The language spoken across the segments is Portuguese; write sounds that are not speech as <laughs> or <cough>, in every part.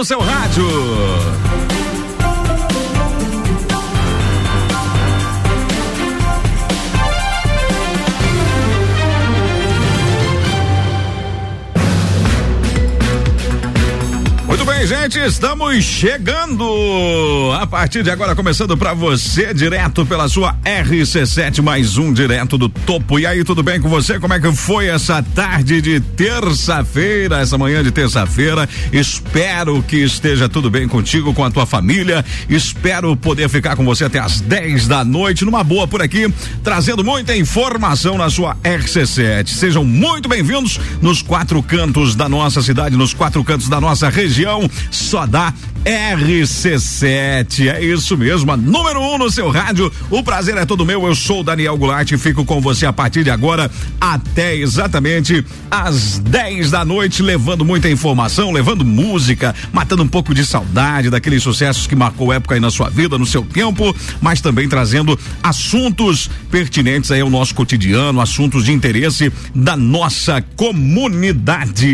no seu rádio. Gente? Estamos chegando. A partir de agora, começando para você, direto pela sua RC7, mais um direto do topo. E aí, tudo bem com você? Como é que foi essa tarde de terça-feira, essa manhã de terça-feira? Espero que esteja tudo bem contigo, com a tua família. Espero poder ficar com você até as 10 da noite, numa boa por aqui, trazendo muita informação na sua RC7. Sejam muito bem-vindos nos quatro cantos da nossa cidade, nos quatro cantos da nossa região só dá RC7. É isso mesmo, número um no seu rádio. O prazer é todo meu. Eu sou Daniel Goulart e fico com você a partir de agora até exatamente às 10 da noite, levando muita informação, levando música, matando um pouco de saudade daqueles sucessos que marcou época aí na sua vida, no seu tempo, mas também trazendo assuntos pertinentes aí ao nosso cotidiano, assuntos de interesse da nossa comunidade.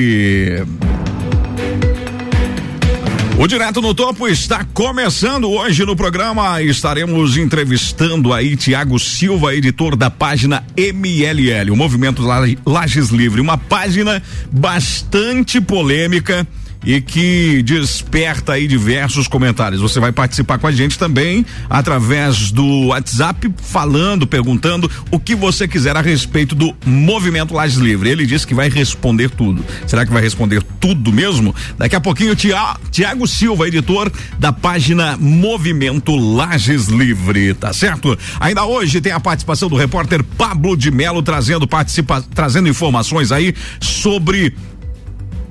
O Direto no Topo está começando hoje no programa. Estaremos entrevistando aí Tiago Silva, editor da página MLL, o Movimento Lages Livre, uma página bastante polêmica e que desperta aí diversos comentários. Você vai participar com a gente também através do WhatsApp, falando, perguntando o que você quiser a respeito do Movimento Lages Livre. Ele disse que vai responder tudo. Será que vai responder tudo mesmo? Daqui a pouquinho, Tiago Silva, editor da página Movimento Lages Livre, tá certo? Ainda hoje tem a participação do repórter Pablo de Melo trazendo participa, trazendo informações aí sobre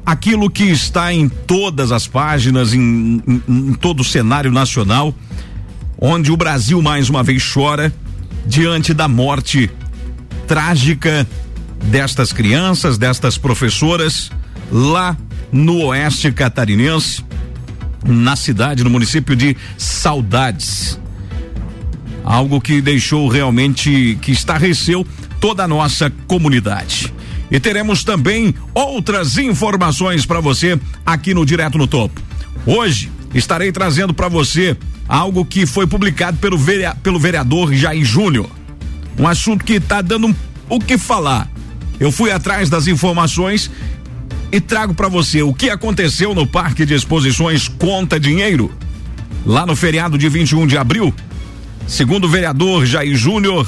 aquilo que está em todas as páginas, em, em, em todo o cenário nacional, onde o Brasil mais uma vez chora diante da morte trágica destas crianças, destas professoras, lá no oeste catarinense, na cidade, no município de Saudades. Algo que deixou realmente, que estarreceu toda a nossa comunidade. E teremos também outras informações para você aqui no Direto no Topo. Hoje estarei trazendo para você algo que foi publicado pelo, pelo vereador Jair Júnior. Um assunto que está dando o que falar. Eu fui atrás das informações e trago para você o que aconteceu no Parque de Exposições Conta Dinheiro, lá no feriado de 21 de abril. Segundo o vereador Jair Júnior,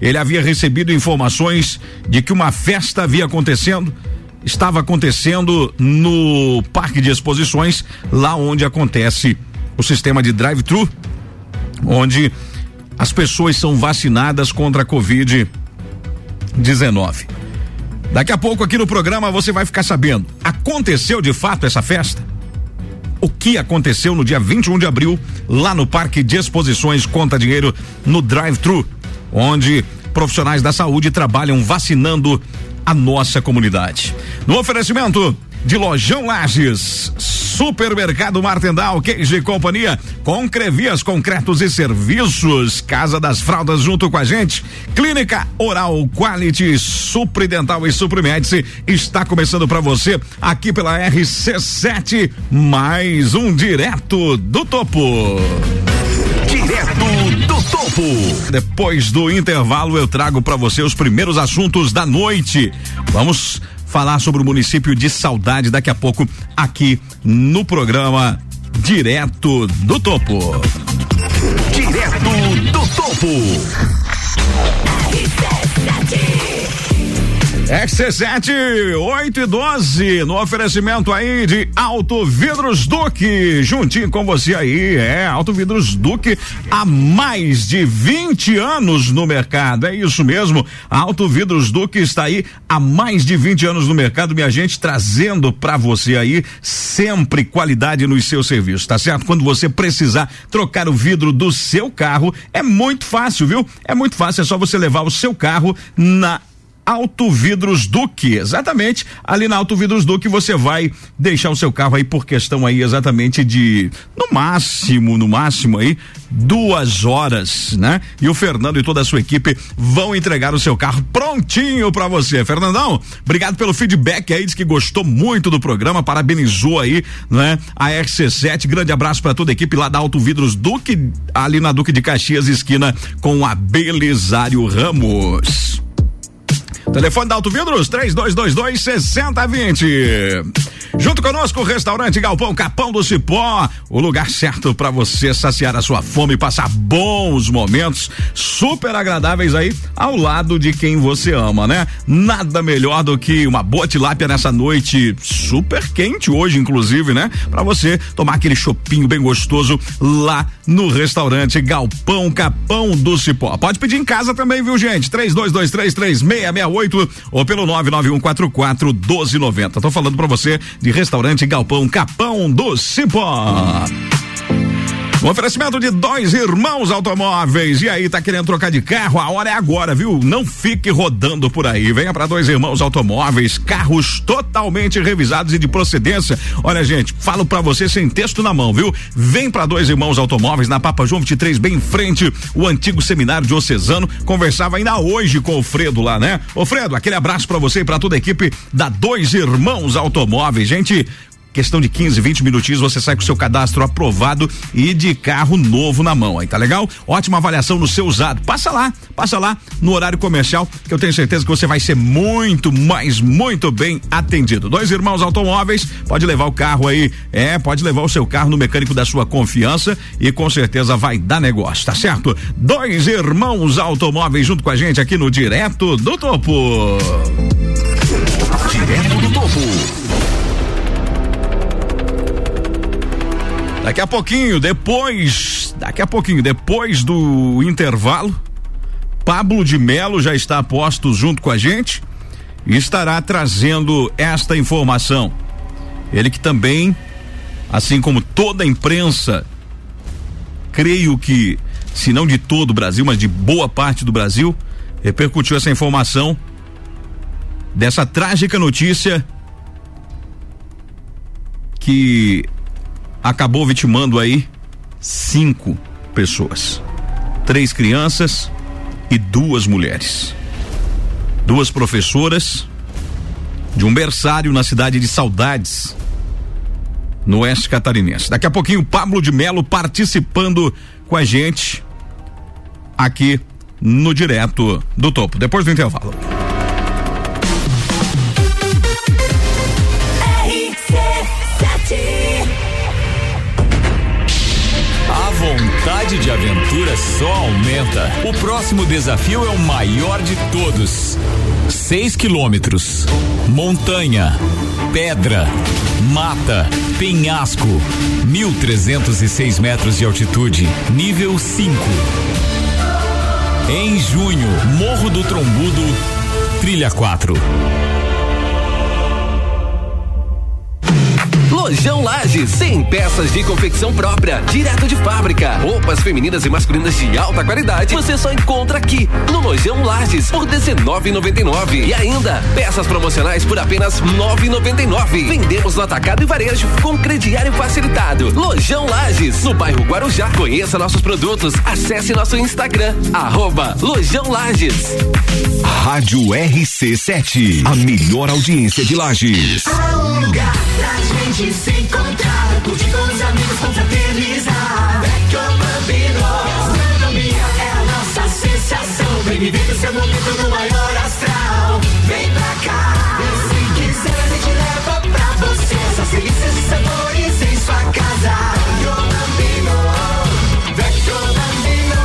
ele havia recebido informações de que uma festa havia acontecendo, estava acontecendo no Parque de Exposições, lá onde acontece o sistema de drive-thru, onde as pessoas são vacinadas contra a Covid-19. Daqui a pouco aqui no programa você vai ficar sabendo. Aconteceu de fato essa festa? O que aconteceu no dia 21 de abril, lá no Parque de Exposições Conta Dinheiro, no drive-thru? Onde profissionais da saúde trabalham vacinando a nossa comunidade. No oferecimento de Lojão Lages, Supermercado Martendal, Queijo e Companhia, Concrevias Concretos e Serviços, Casa das Fraldas junto com a gente, Clínica Oral Quality, Supridental e Suprimedice, está começando para você aqui pela RC7, mais um direto do topo. Topo. Depois do intervalo, eu trago para você os primeiros assuntos da noite. Vamos falar sobre o município de Saudade daqui a pouco aqui no programa Direto do Topo. Direto do Topo. XC7, 8 e 12, no oferecimento aí de Auto Vidros Duque, juntinho com você aí, é, Auto Vidros Duque há mais de 20 anos no mercado, é isso mesmo, Auto Vidros Duque está aí há mais de 20 anos no mercado, minha gente, trazendo para você aí sempre qualidade nos seus serviços, tá certo? Quando você precisar trocar o vidro do seu carro, é muito fácil, viu? É muito fácil, é só você levar o seu carro na Auto Vidros Duque. Exatamente, ali na Auto Vidros Duque você vai deixar o seu carro aí por questão aí exatamente de no máximo, no máximo aí duas horas, né? E o Fernando e toda a sua equipe vão entregar o seu carro prontinho para você. Fernandão, obrigado pelo feedback aí, diz que gostou muito do programa, parabenizou aí, né? A RC7, grande abraço para toda a equipe lá da Auto Vidros Duque, ali na Duque de Caxias, esquina com a Belisário Ramos. Telefone da Auto Vidros, 3222 6020. Junto conosco, o restaurante Galpão Capão do Cipó, o lugar certo para você saciar a sua fome e passar bons momentos super agradáveis aí ao lado de quem você ama, né? Nada melhor do que uma boa tilápia nessa noite super quente hoje, inclusive, né? Para você tomar aquele chopinho bem gostoso lá no restaurante Galpão Capão do Cipó. Pode pedir em casa também, viu, gente? 32233668 ou pelo 99144 1290. Tô falando para você de restaurante Galpão Capão do Cipó. Um oferecimento de dois irmãos automóveis. E aí, tá querendo trocar de carro? A hora é agora, viu? Não fique rodando por aí. Venha para dois irmãos automóveis, carros totalmente revisados e de procedência. Olha, gente, falo para você sem texto na mão, viu? Vem para dois irmãos automóveis na Papa João 23, bem em frente, o antigo seminário diocesano. Conversava ainda hoje com o Fredo lá, né? Ô Fredo, aquele abraço para você e para toda a equipe da Dois Irmãos Automóveis. Gente, Questão de 15, 20 minutinhos, você sai com o seu cadastro aprovado e de carro novo na mão. Aí tá legal? Ótima avaliação no seu usado. Passa lá, passa lá no horário comercial, que eu tenho certeza que você vai ser muito, mais, muito bem atendido. Dois irmãos automóveis, pode levar o carro aí, é, pode levar o seu carro no mecânico da sua confiança e com certeza vai dar negócio, tá certo? Dois irmãos automóveis junto com a gente aqui no Direto do Topo. Daqui a pouquinho, depois, daqui a pouquinho, depois do intervalo, Pablo de Melo já está posto junto com a gente e estará trazendo esta informação. Ele que também, assim como toda a imprensa, creio que, se não de todo o Brasil, mas de boa parte do Brasil, repercutiu essa informação dessa trágica notícia que acabou vitimando aí cinco pessoas: três crianças e duas mulheres. Duas professoras de um berçário na cidade de Saudades, no oeste catarinense. Daqui a pouquinho, Pablo de Melo participando com a gente aqui no Direto do Topo, depois do intervalo. De aventura só aumenta. O próximo desafio é o maior de todos. 6 quilômetros. Montanha, pedra, mata, penhasco. 1.306 metros de altitude. Nível 5. Em junho, Morro do Trombudo, Trilha 4. Lojão Lages, 100 peças de confecção própria, direto de fábrica. Roupas femininas e masculinas de alta qualidade, você só encontra aqui no Lojão Lages por 19,99 e ainda peças promocionais por apenas 9,99. Vendemos no atacado e varejo com crediário facilitado. Lojão Lages, no bairro Guarujá. Conheça nossos produtos, acesse nosso Instagram arroba Lojão Lages. Rádio RC7, a melhor audiência de Lages. Há um lugar pra gente se encontrar, curtir com os amigos, confraternizar. Vecchio Bambino, gastronomia é a nossa sensação. Vem viver o seu momento no maior astral. Vem pra cá, e se quiser a gente leva pra você. Essas delícias e sabores em sua casa. Vecchio Bambino, Vecchio Bambino,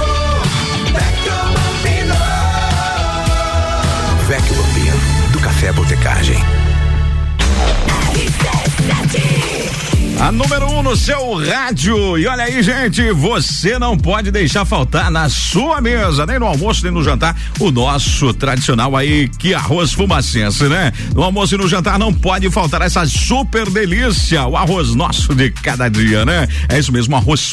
Vecchio Bambino. Vecchio Bambino, do Café Botecagem. A número um no seu rádio. E olha aí, gente, você não pode deixar faltar na sua mesa, nem no almoço, nem no jantar, o nosso tradicional aí, que arroz fumacense, né? No almoço e no jantar não pode faltar essa super delícia, o arroz nosso de cada dia, né? É isso mesmo, arroz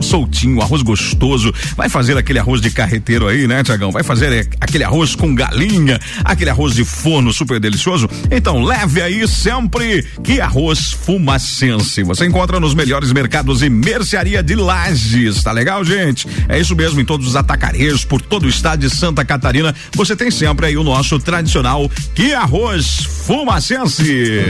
soltinho, arroz gostoso. Vai fazer aquele arroz de carreteiro aí, né, Tiagão? Vai fazer é, aquele arroz com galinha, aquele arroz de forno super delicioso. Então leve aí sempre que arroz fumacense. Você encontra nos melhores mercados e mercearia de Lages, tá legal, gente? É isso mesmo, em todos os atacarejos por todo o estado de Santa Catarina, você tem sempre aí o nosso tradicional que arroz fumacense.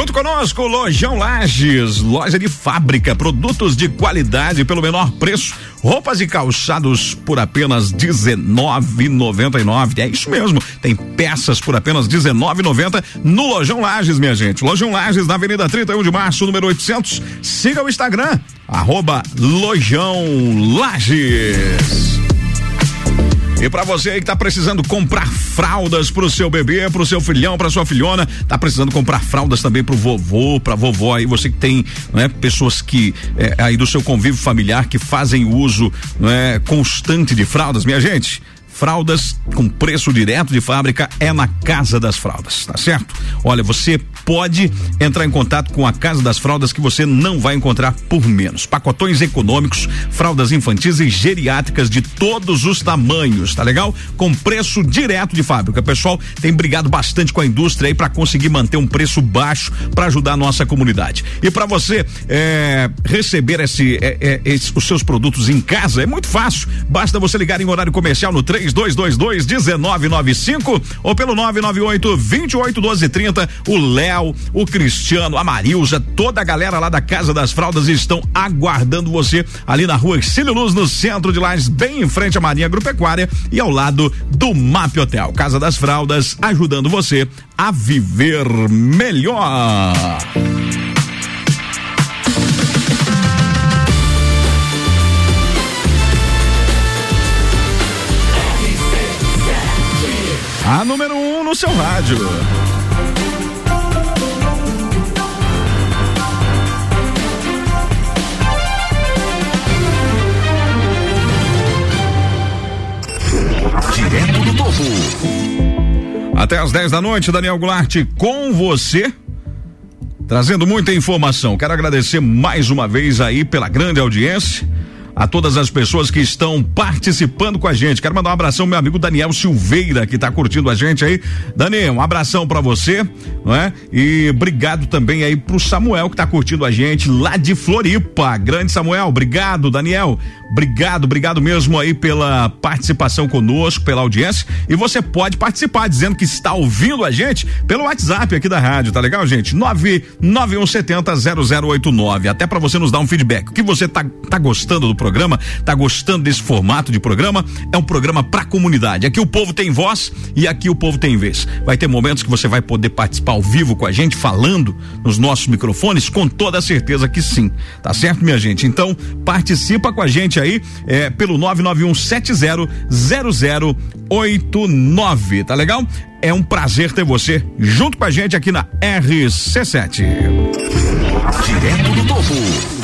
Junto conosco, Lojão Lages, loja de fábrica, produtos de qualidade pelo menor preço, roupas e calçados por apenas R$19,99. É isso mesmo, tem peças por apenas R$19,90 no Lojão Lages, minha gente. Lojão Lages, na Avenida 31 de Março, número 800. Siga o Instagram, arroba Lojão Lages. E para você aí que tá precisando comprar fraldas pro seu bebê, pro seu filhão, pra sua filhona, tá precisando comprar fraldas também pro vovô, pra vovó aí, você que tem, né, pessoas que é, aí do seu convívio familiar que fazem uso, né, constante de fraldas, minha gente, fraldas com preço direto de fábrica é na Casa das Fraldas, tá certo? Olha, você pode entrar em contato com a Casa das Fraldas que você não vai encontrar por menos. Pacotões econômicos, fraldas infantis e geriátricas de todos os tamanhos, tá legal? Com preço direto de fábrica. Pessoal, tem brigado bastante com a indústria aí para conseguir manter um preço baixo para ajudar a nossa comunidade. E para você é, receber esse, é, é, os seus produtos em casa é muito fácil. Basta você ligar em horário comercial no 3 3222 1995 ou pelo 998 281230. O Léo, o Cristiano, a Marilza, toda a galera lá da Casa das Fraldas estão aguardando você ali na rua Cílio Luz, no centro de Lages, bem em frente à Marinha Agropecuária e ao lado do MAP Hotel. Casa das Fraldas, ajudando você a viver melhor. A número 1 um no seu rádio. Até às 10 da noite, Daniel Goulart com você. Trazendo muita informação. Quero agradecer mais uma vez aí pela grande audiência a todas as pessoas que estão participando com a gente. Quero mandar um abração meu amigo Daniel Silveira, que está curtindo a gente aí. Daniel, um abração para você, não é? E obrigado também aí pro Samuel que está curtindo a gente lá de Floripa. Grande Samuel, obrigado, Daniel. Obrigado, obrigado mesmo aí pela participação conosco, pela audiência. E você pode participar dizendo que está ouvindo a gente pelo WhatsApp aqui da rádio, tá legal, gente? 991700089. Até para você nos dar um feedback. O que você tá, tá gostando do programa? Tá gostando desse formato de programa? É um programa pra comunidade. Aqui o povo tem voz e aqui o povo tem vez. Vai ter momentos que você vai poder participar ao vivo com a gente, falando nos nossos microfones, com toda certeza que sim. Tá certo, minha gente? Então, participa com a gente aí é, pelo 991700089, tá legal? É um prazer ter você junto com a gente aqui na RC7. Direto do topo.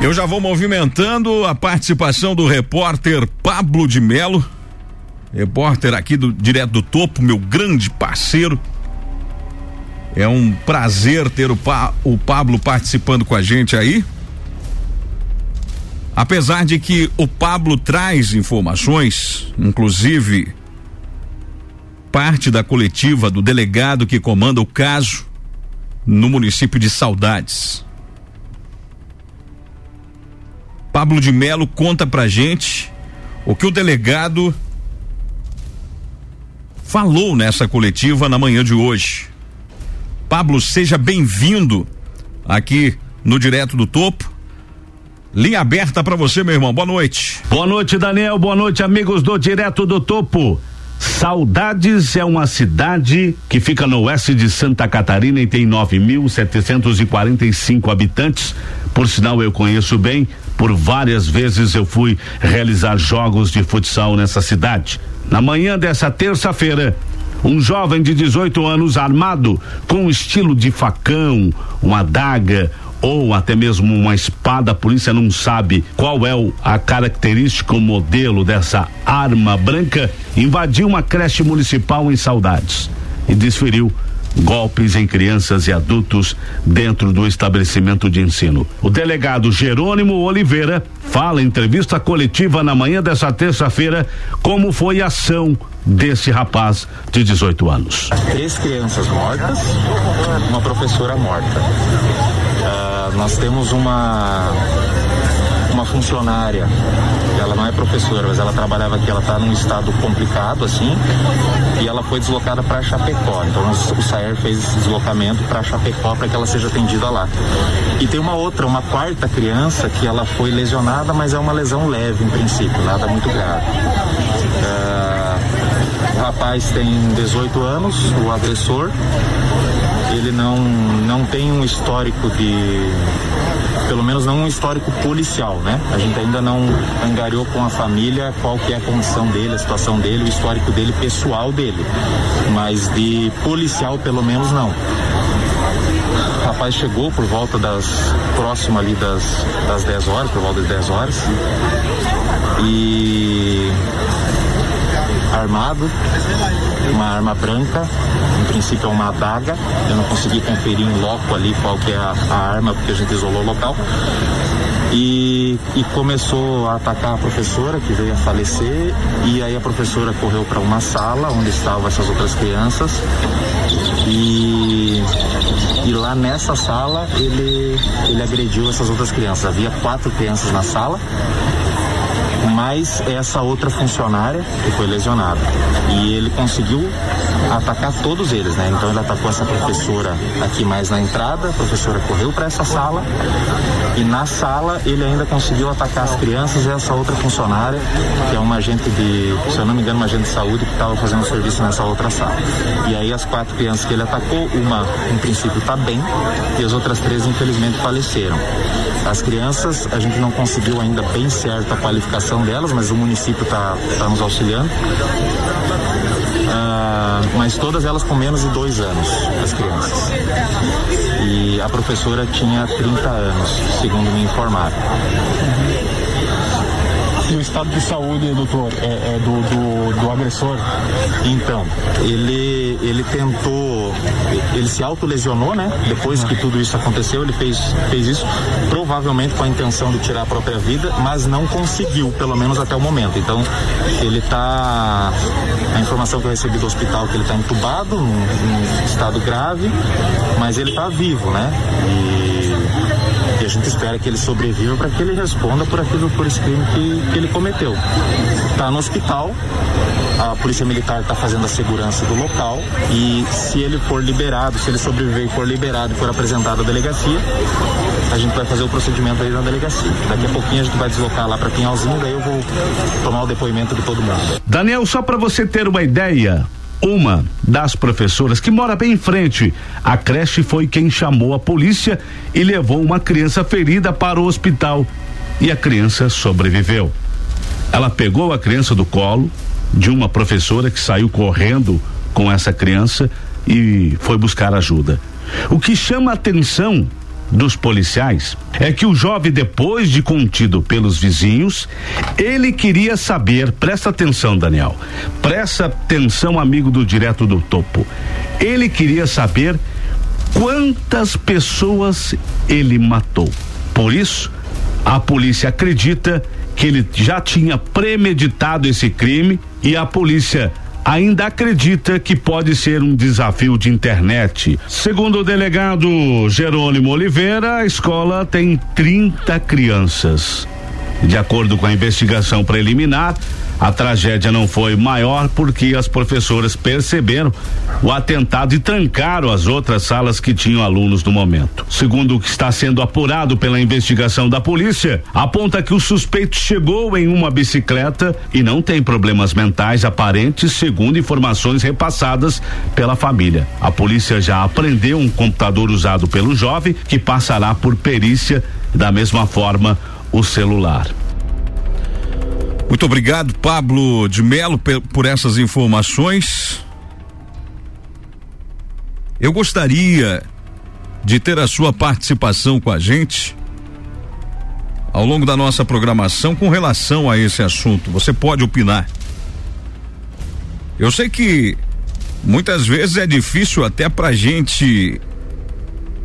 Eu já vou movimentando a participação do repórter Pablo de Melo, repórter aqui do direto do topo, meu grande parceiro. É um prazer ter o, pa, o Pablo participando com a gente aí. Apesar de que o Pablo traz informações, inclusive parte da coletiva do delegado que comanda o caso no município de Saudades. Pablo de Melo conta pra gente o que o delegado falou nessa coletiva na manhã de hoje. Pablo, seja bem-vindo aqui no Direto do Topo. Linha aberta para você, meu irmão. Boa noite. Boa noite, Daniel. Boa noite, amigos do Direto do Topo. Saudades é uma cidade que fica no oeste de Santa Catarina e tem 9.745 habitantes. Por sinal, eu conheço bem, por várias vezes eu fui realizar jogos de futsal nessa cidade. Na manhã dessa terça-feira, Um jovem de 18 anos armado com estilo de facão, uma adaga ou até mesmo uma espada, a polícia não sabe qual é a característica, o modelo dessa arma branca, invadiu uma creche municipal em Saudades e desferiu golpes em crianças e adultos dentro do estabelecimento de ensino. O delegado Jerônimo Oliveira fala em entrevista coletiva na manhã dessa terça-feira como foi a ação desse rapaz de 18 anos. Três crianças mortas, uma professora morta. Uh, nós temos uma uma funcionária, ela não é professora, mas ela trabalhava aqui, ela está num estado complicado assim, e ela foi deslocada para Chapecó. Então o Saer fez esse deslocamento para Chapecó para que ela seja atendida lá. E tem uma outra, uma quarta criança que ela foi lesionada, mas é uma lesão leve em princípio, nada muito grave. Uh, o rapaz tem 18 anos, o agressor. Ele não, não tem um histórico de pelo menos não um histórico policial, né? A gente ainda não angariou com a família qual que é a condição dele, a situação dele, o histórico dele, pessoal dele. Mas de policial, pelo menos, não. O rapaz chegou por volta das. próximo ali das, das 10 horas, por volta das 10 horas. E armado, uma arma branca, princípio é uma adaga, eu não consegui conferir em loco ali qual que é a, a arma, porque a gente isolou o local. E, e, começou a atacar a professora que veio a falecer e aí a professora correu para uma sala onde estavam essas outras crianças e, e lá nessa sala ele, ele agrediu essas outras crianças. Havia quatro crianças na sala mais essa outra funcionária que foi lesionada. E ele conseguiu atacar todos eles, né? Então ele atacou essa professora aqui mais na entrada, a professora correu para essa sala e na sala ele ainda conseguiu atacar as crianças e essa outra funcionária, que é uma agente de, se eu não me engano, uma agente de saúde que estava fazendo serviço nessa outra sala. E aí as quatro crianças que ele atacou, uma em princípio está bem e as outras três infelizmente faleceram. As crianças, a gente não conseguiu ainda bem certo a delas, mas o município está tá nos auxiliando. Ah, mas todas elas com menos de dois anos, as crianças. E a professora tinha 30 anos, segundo me informaram. E o estado de saúde, doutor, é, é do, do, do, agressor? Então, ele, ele tentou, ele se autolesionou, né? Depois que tudo isso aconteceu, ele fez, fez isso, provavelmente com a intenção de tirar a própria vida, mas não conseguiu, pelo menos até o momento. Então, ele está. A informação que eu recebi do hospital é que ele está entubado, num, num estado grave, mas ele está vivo, né? E gente espera que ele sobreviva para que ele responda por aquilo, por esse crime que, que ele cometeu. Está no hospital, a Polícia Militar está fazendo a segurança do local e se ele for liberado, se ele sobreviver e for liberado e for apresentado à delegacia, a gente vai fazer o procedimento aí na delegacia. Daqui a pouquinho a gente vai deslocar lá para Pinhalzinho, daí eu vou tomar o depoimento de todo mundo. Daniel, só para você ter uma ideia, uma das professoras que mora bem em frente à creche foi quem chamou a polícia e levou uma criança ferida para o hospital. E a criança sobreviveu. Ela pegou a criança do colo de uma professora que saiu correndo com essa criança e foi buscar ajuda. O que chama atenção dos policiais é que o jovem, depois de contido pelos vizinhos, ele queria saber, presta atenção, Daniel, presta atenção, amigo do Direto do Topo. Ele queria saber quantas pessoas ele matou. Por isso, a polícia acredita que ele já tinha premeditado esse crime e a polícia ainda acredita que pode ser um desafio de internet. Segundo o delegado Jerônimo Oliveira, a escola tem 30 crianças. De acordo com a investigação preliminar, a tragédia não foi maior porque as professoras perceberam o atentado e trancaram as outras salas que tinham alunos no momento. Segundo o que está sendo apurado pela investigação da polícia, aponta que o suspeito chegou em uma bicicleta e não tem problemas mentais aparentes, segundo informações repassadas pela família. A polícia já apreendeu um computador usado pelo jovem que passará por perícia da mesma forma o celular. Muito obrigado, Pablo de Melo, por essas informações. Eu gostaria de ter a sua participação com a gente ao longo da nossa programação com relação a esse assunto. Você pode opinar. Eu sei que muitas vezes é difícil até pra gente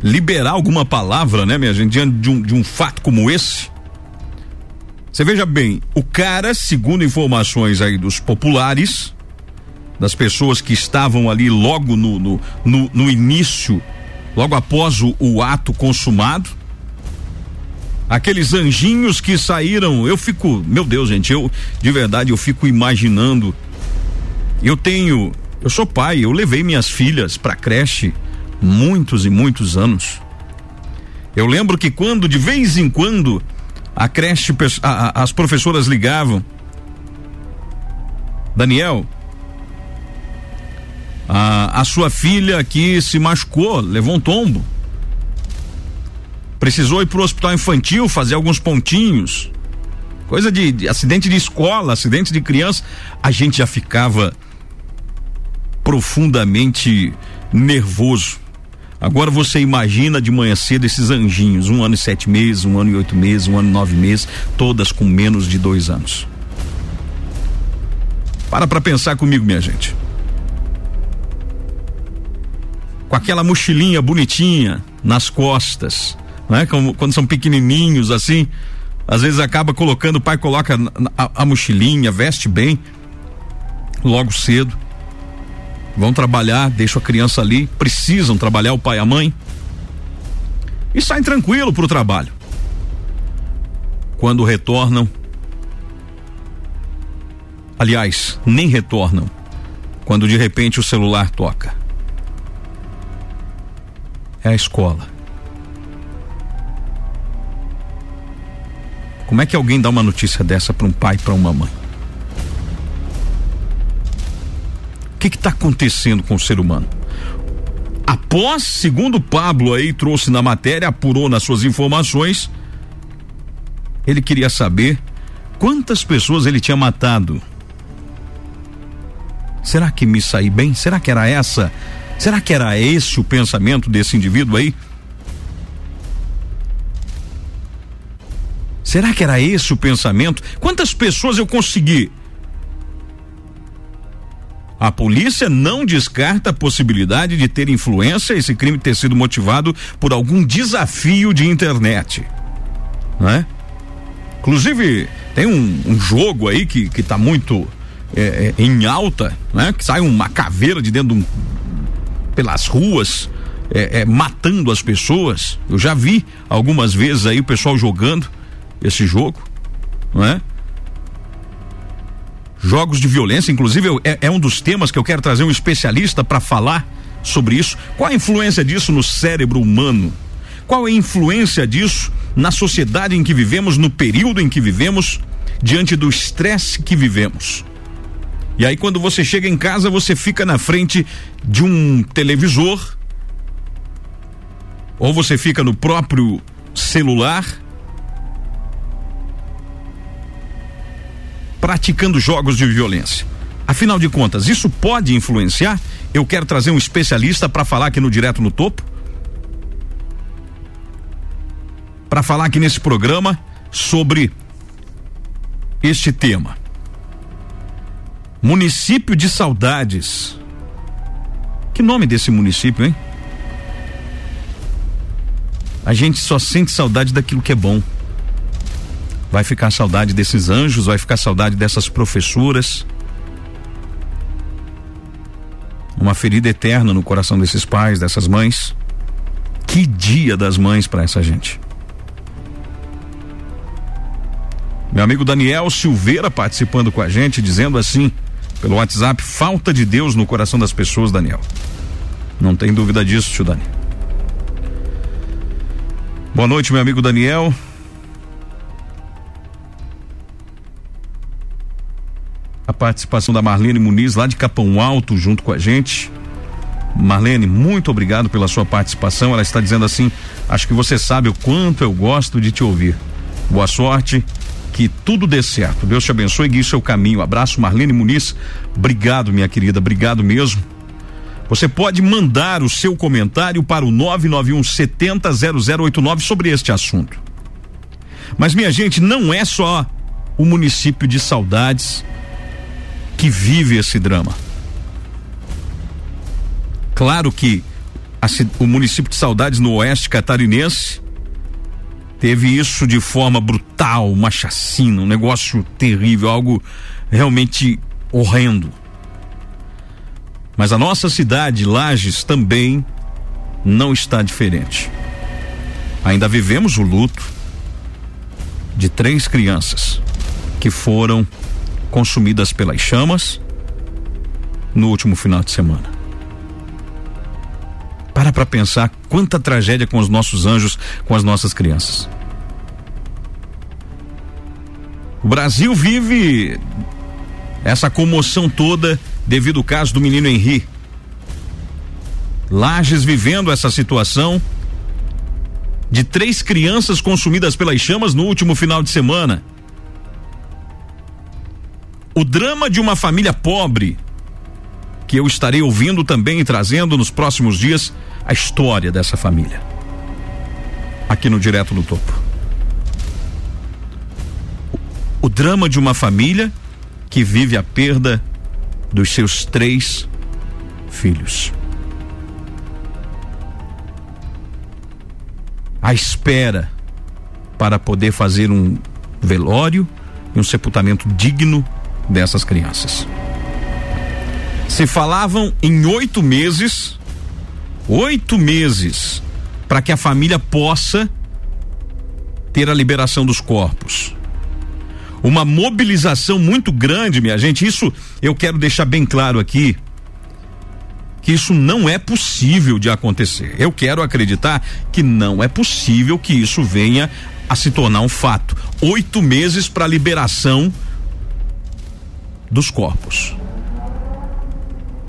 liberar alguma palavra, né, minha gente, diante de um, de um fato como esse. Você veja bem, o cara, segundo informações aí dos populares, das pessoas que estavam ali logo no, no, no, no início, logo após o, o ato consumado, aqueles anjinhos que saíram, eu fico, meu Deus, gente, eu de verdade eu fico imaginando. Eu tenho, eu sou pai, eu levei minhas filhas para creche muitos e muitos anos. Eu lembro que quando de vez em quando a creche, a, a, as professoras ligavam. Daniel, a, a sua filha aqui se machucou, levou um tombo. Precisou ir para o hospital infantil fazer alguns pontinhos. Coisa de, de acidente de escola, acidente de criança. A gente já ficava profundamente nervoso. Agora você imagina de manhã cedo esses anjinhos, um ano e sete meses, um ano e oito meses, um ano e nove meses, todas com menos de dois anos. Para para pensar comigo, minha gente. Com aquela mochilinha bonitinha nas costas, né? Como, quando são pequenininhos assim, às vezes acaba colocando, o pai coloca a, a mochilinha, veste bem, logo cedo vão trabalhar, deixam a criança ali, precisam trabalhar o pai e a mãe e saem tranquilo para o trabalho. Quando retornam, aliás, nem retornam, quando de repente o celular toca. É a escola. Como é que alguém dá uma notícia dessa para um pai, para uma mãe? Que está acontecendo com o ser humano? Após, segundo Pablo aí trouxe na matéria, apurou nas suas informações, ele queria saber quantas pessoas ele tinha matado. Será que me saí bem? Será que era essa? Será que era esse o pensamento desse indivíduo aí? Será que era esse o pensamento? Quantas pessoas eu consegui a polícia não descarta a possibilidade de ter influência esse crime ter sido motivado por algum desafio de internet, não é? Inclusive tem um, um jogo aí que que está muito é, é, em alta, né? Que sai uma caveira de dentro de um, pelas ruas é, é, matando as pessoas. Eu já vi algumas vezes aí o pessoal jogando esse jogo, não é? Jogos de violência, inclusive é, é um dos temas que eu quero trazer um especialista para falar sobre isso. Qual a influência disso no cérebro humano? Qual a influência disso na sociedade em que vivemos, no período em que vivemos, diante do estresse que vivemos? E aí, quando você chega em casa, você fica na frente de um televisor, ou você fica no próprio celular, praticando jogos de violência. Afinal de contas, isso pode influenciar? Eu quero trazer um especialista para falar aqui no Direto no Topo. Para falar aqui nesse programa sobre este tema. Município de Saudades. Que nome desse município, hein? A gente só sente saudade daquilo que é bom. Vai ficar saudade desses anjos, vai ficar saudade dessas professoras. Uma ferida eterna no coração desses pais, dessas mães. Que dia das mães para essa gente. Meu amigo Daniel Silveira participando com a gente, dizendo assim, pelo WhatsApp, falta de Deus no coração das pessoas, Daniel. Não tem dúvida disso, tio Dani. Boa noite, meu amigo Daniel. A participação da Marlene Muniz, lá de Capão Alto, junto com a gente. Marlene, muito obrigado pela sua participação. Ela está dizendo assim: acho que você sabe o quanto eu gosto de te ouvir. Boa sorte, que tudo dê certo. Deus te abençoe e guie seu caminho. Abraço, Marlene Muniz. Obrigado, minha querida, obrigado mesmo. Você pode mandar o seu comentário para o 991 70 0089 sobre este assunto. Mas, minha gente, não é só o município de Saudades que vive esse drama. Claro que a, o município de Saudades no oeste catarinense teve isso de forma brutal, uma chacina, um negócio terrível, algo realmente horrendo. Mas a nossa cidade, Lages, também não está diferente. Ainda vivemos o luto de três crianças que foram consumidas pelas chamas no último final de semana. Para para pensar quanta tragédia com os nossos anjos, com as nossas crianças. O Brasil vive essa comoção toda devido ao caso do menino Henri. Lages vivendo essa situação de três crianças consumidas pelas chamas no último final de semana. O drama de uma família pobre, que eu estarei ouvindo também e trazendo nos próximos dias a história dessa família. Aqui no Direto do Topo. O, o drama de uma família que vive a perda dos seus três filhos. A espera para poder fazer um velório e um sepultamento digno dessas crianças. Se falavam em oito meses, oito meses, para que a família possa ter a liberação dos corpos uma mobilização muito grande, minha gente. Isso eu quero deixar bem claro aqui que isso não é possível de acontecer. Eu quero acreditar que não é possível que isso venha a se tornar um fato. Oito meses para liberação dos corpos.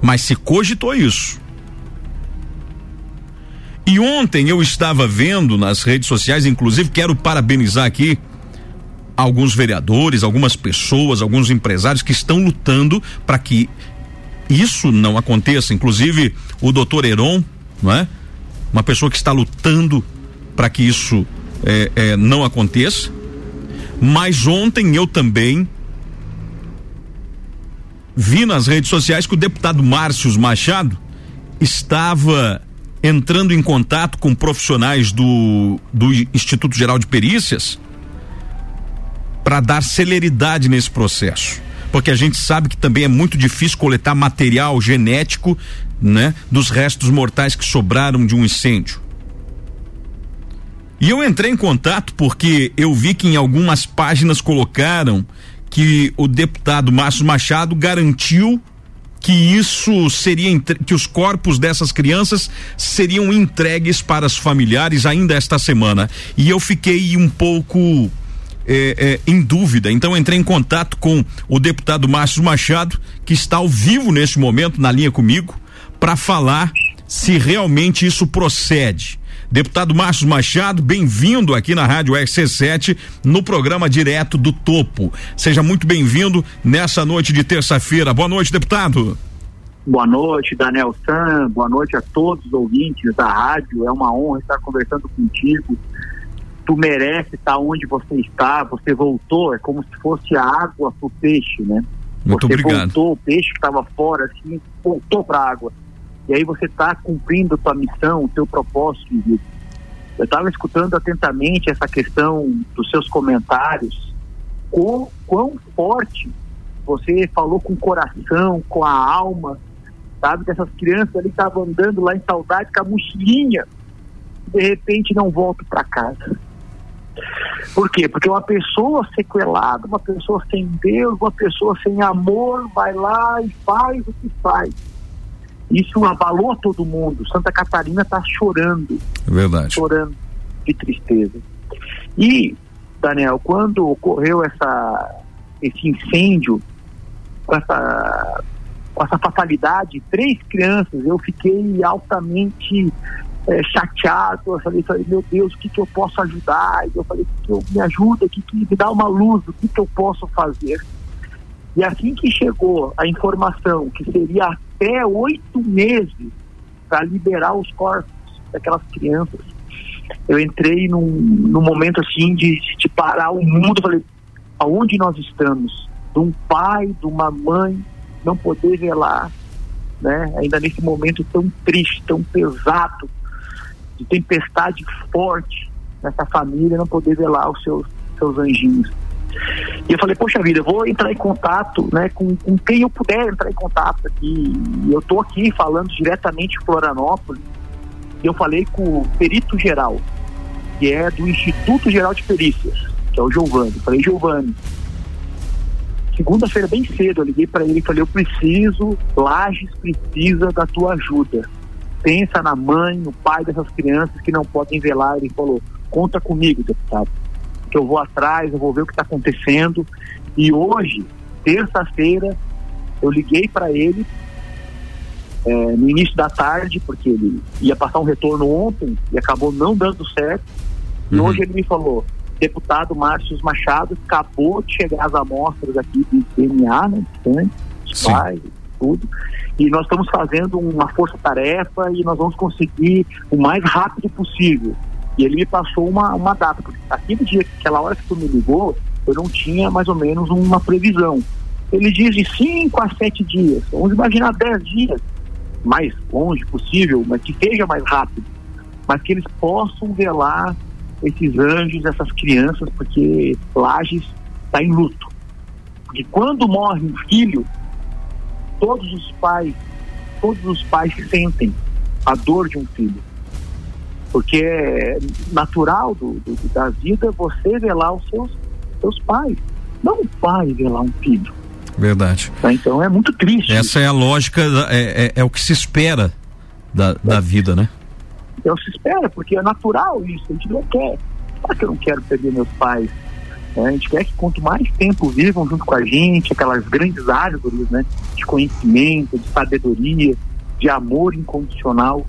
Mas se cogitou isso. E ontem eu estava vendo nas redes sociais, inclusive quero parabenizar aqui alguns vereadores, algumas pessoas, alguns empresários que estão lutando para que isso não aconteça. Inclusive o doutor Heron, não é? Uma pessoa que está lutando para que isso é, é, não aconteça. Mas ontem eu também vi nas redes sociais que o deputado Márcio Machado estava entrando em contato com profissionais do, do Instituto Geral de Perícias para dar celeridade nesse processo. Porque a gente sabe que também é muito difícil coletar material genético, né, dos restos mortais que sobraram de um incêndio. E eu entrei em contato porque eu vi que em algumas páginas colocaram que o deputado Márcio Machado garantiu que isso seria que os corpos dessas crianças seriam entregues para os familiares ainda esta semana. E eu fiquei um pouco é, é, em dúvida. Então entrei em contato com o deputado Márcio Machado, que está ao vivo neste momento na linha comigo, para falar se realmente isso procede. Deputado Márcio Machado, bem-vindo aqui na Rádio RC7 no programa Direto do Topo. Seja muito bem-vindo nessa noite de terça-feira. Boa noite, deputado. Boa noite, Daniel San. Boa noite a todos os ouvintes da rádio. É uma honra estar conversando contigo tu merece estar onde você está, você voltou, é como se fosse a água pro peixe, né? Muito você obrigado. voltou, o peixe que estava fora, assim, voltou para a água. E aí você está cumprindo a tua missão, o teu propósito de vida. Eu estava escutando atentamente essa questão dos seus comentários, quão, quão forte você falou com o coração, com a alma, sabe? Dessas crianças ali estavam andando lá em saudade com a mochilinha, de repente não volto para casa. Por quê? Porque uma pessoa sequelada, uma pessoa sem Deus, uma pessoa sem amor, vai lá e faz o que faz. Isso abalou todo mundo. Santa Catarina está chorando. É verdade. Chorando de tristeza. E, Daniel, quando ocorreu essa, esse incêndio, com essa, com essa fatalidade, três crianças, eu fiquei altamente é, chateado, eu falei, falei, meu Deus, o que, que eu posso ajudar? Eu falei, que, que eu, me ajuda, que, que me dá uma luz, o que, que eu posso fazer? E assim que chegou a informação que seria até oito meses para liberar os corpos daquelas crianças. Eu entrei num, num momento assim de, de parar o mundo, falei, aonde nós estamos? De um pai, de uma mãe, não poder velar, né? Ainda nesse momento tão triste, tão pesado, de tempestade forte nessa família, não poder velar os seus, seus anjinhos. E eu falei, poxa vida, eu vou entrar em contato né, com, com quem eu puder entrar em contato aqui. E eu estou aqui falando diretamente de Florianópolis. E eu falei com o perito geral, que é do Instituto Geral de Perícias, que é o Giovanni. Eu falei, Giovanni, segunda-feira bem cedo eu liguei para ele e falei, eu preciso, Lages precisa da tua ajuda. Pensa na mãe, no pai dessas crianças que não podem velar. Ele falou, conta comigo, deputado que eu vou atrás, eu vou ver o que está acontecendo. E hoje, terça-feira, eu liguei para ele é, no início da tarde, porque ele ia passar um retorno ontem e acabou não dando certo. E Uhum. hoje ele me falou, deputado Márcio Machado, acabou de chegar as amostras aqui de DNA, né, de sangue, pais, tudo. E nós estamos fazendo uma força-tarefa e nós vamos conseguir o mais rápido possível. E ele me passou uma, uma data, porque aquele dia, aquela hora que tu me ligou, eu não tinha mais ou menos uma previsão. Ele diz de 5 a 7 dias, vamos imaginar 10 dias, mais longe possível, mas que seja mais rápido, mas que eles possam velar esses anjos, essas crianças, porque Lages está em luto. Porque quando morre um filho, todos os pais, todos os pais sentem a dor de um filho. Porque é natural do, do- da vida você velar os seus, seus pais. Não o pai velar um filho. Verdade. tá? Então é muito triste. Essa é a lógica, é, é, é o que se espera da, da vida, né? Então se espera, porque é natural isso. A gente não quer. Claro que eu não quero perder meus pais. né? A gente quer que quanto mais tempo vivam junto com a gente, aquelas grandes árvores né? de conhecimento, de sabedoria, de amor incondicional.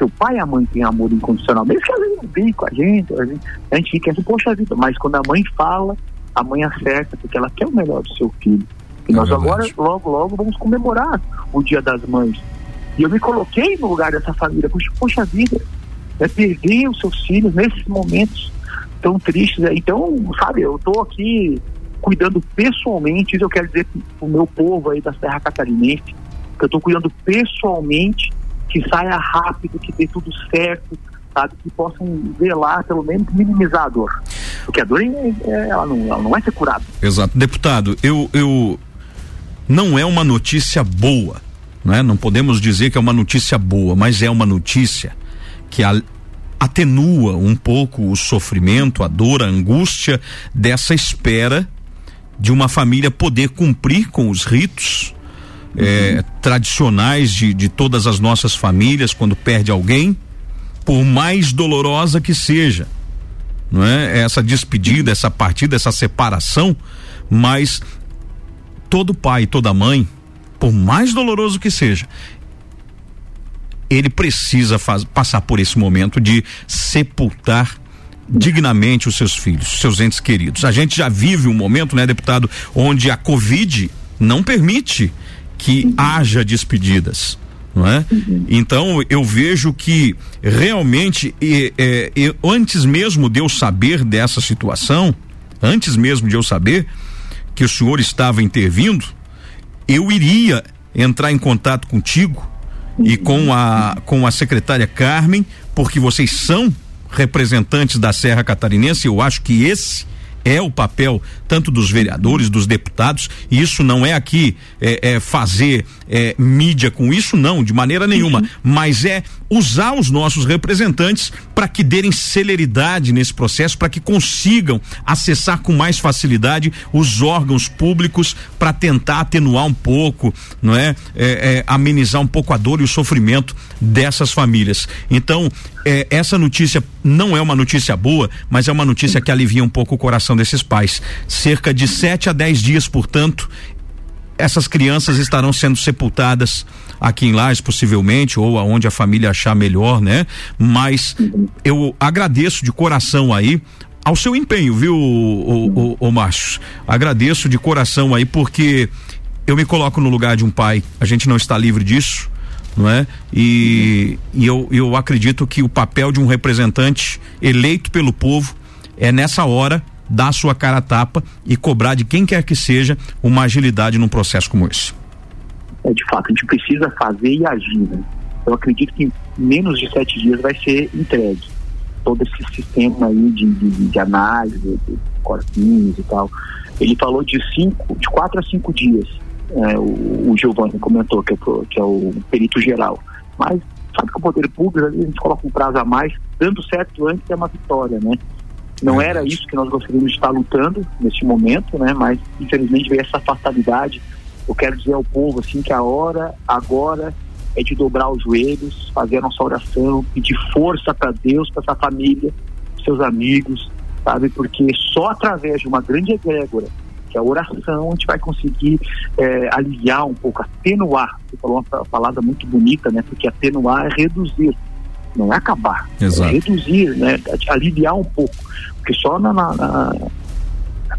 Porque o pai e a mãe têm amor incondicional. Mesmo que às vezes não vem com a gente, a gente, a gente fica assim, poxa vida, mas quando a mãe fala, a mãe acerta, porque ela quer o melhor do seu filho. E É nós verdade. agora, logo, logo, vamos comemorar o Dia das Mães. E eu me coloquei no lugar dessa família. Puxa, poxa vida, é perder os seus filhos nesses momentos tão tristes. Então, sabe, eu estou aqui cuidando pessoalmente, isso eu quero dizer para o meu povo aí da Serra Catarinense, que eu estou cuidando pessoalmente que saia rápido, que dê tudo certo, sabe, que possam velar, pelo menos minimizar a dor. Porque a dor, é, é- ela, não, ela não vai ser curada. Exato. Deputado, eu, eu não é uma notícia boa, né? Não podemos dizer que é uma notícia boa, mas é uma notícia que a- atenua um pouco o sofrimento, a dor, a angústia dessa espera de uma família poder cumprir com os ritos eh, tradicionais de, de todas as nossas famílias quando perde alguém, por mais dolorosa que seja não é? Essa despedida, essa partida, essa separação, mas todo pai, toda mãe, por mais doloroso que seja, ele precisa faz- passar por esse momento de sepultar dignamente os seus filhos, seus entes queridos. A gente já vive um momento, né, deputado, onde a Covid não permite que haja despedidas. Não é? Então eu vejo que realmente e, é, e antes mesmo de eu saber dessa situação, antes mesmo de eu saber que o senhor estava intervindo, eu iria entrar em contato contigo e com a com a secretária Carmen, porque vocês são representantes da Serra Catarinense, eu acho que esse é o papel tanto dos vereadores, dos deputados, e isso não é aqui é, é fazer é, mídia com isso, não, de maneira nenhuma, mas é usar os nossos representantes para que derem celeridade nesse processo, para que consigam acessar com mais facilidade os órgãos públicos para tentar atenuar um pouco, não é? É, é, amenizar um pouco a dor e o sofrimento dessas famílias. Então, é, essa notícia não é uma notícia boa, mas é uma notícia que alivia um pouco o coração desses pais. Cerca de 7 a 10 dias, portanto, essas crianças estarão sendo sepultadas aqui em Lages, possivelmente, ou aonde a família achar melhor, né? Mas eu agradeço de coração aí ao seu empenho, viu, o, o, o, Márcio? Agradeço de coração aí, porque eu me coloco no lugar de um pai. A gente não está livre disso, não é? E, e eu, eu acredito que o papel de um representante eleito pelo povo é nessa hora dar sua cara a tapa e cobrar de quem quer que seja uma agilidade num processo como esse. É, de fato, a gente precisa fazer e agir. Né? Eu acredito que em menos de sete dias vai ser entregue todo esse sistema aí de, de, de análise, de corpinhos e tal. Ele falou de cinco, de quatro a cinco dias. É, o, o Giovanni comentou que é, que é o perito geral. Mas sabe que o poder público, a gente coloca um prazo a mais, dando certo antes é uma vitória, né? Não era isso que nós gostaríamos de estar lutando neste momento, né? Mas infelizmente veio essa fatalidade. Eu quero dizer ao povo assim que a hora agora é de dobrar os joelhos, fazer a nossa oração, pedir força para Deus, para essa família, seus amigos, sabe? Porque só através de uma grande egrégora, que é a oração, a gente vai conseguir é, aliviar um pouco, atenuar. Você falou uma palavra muito bonita, né? Porque atenuar é reduzir, não é acabar, é Exato. é reduzir, né? Aliviar um pouco, porque só na, na, na,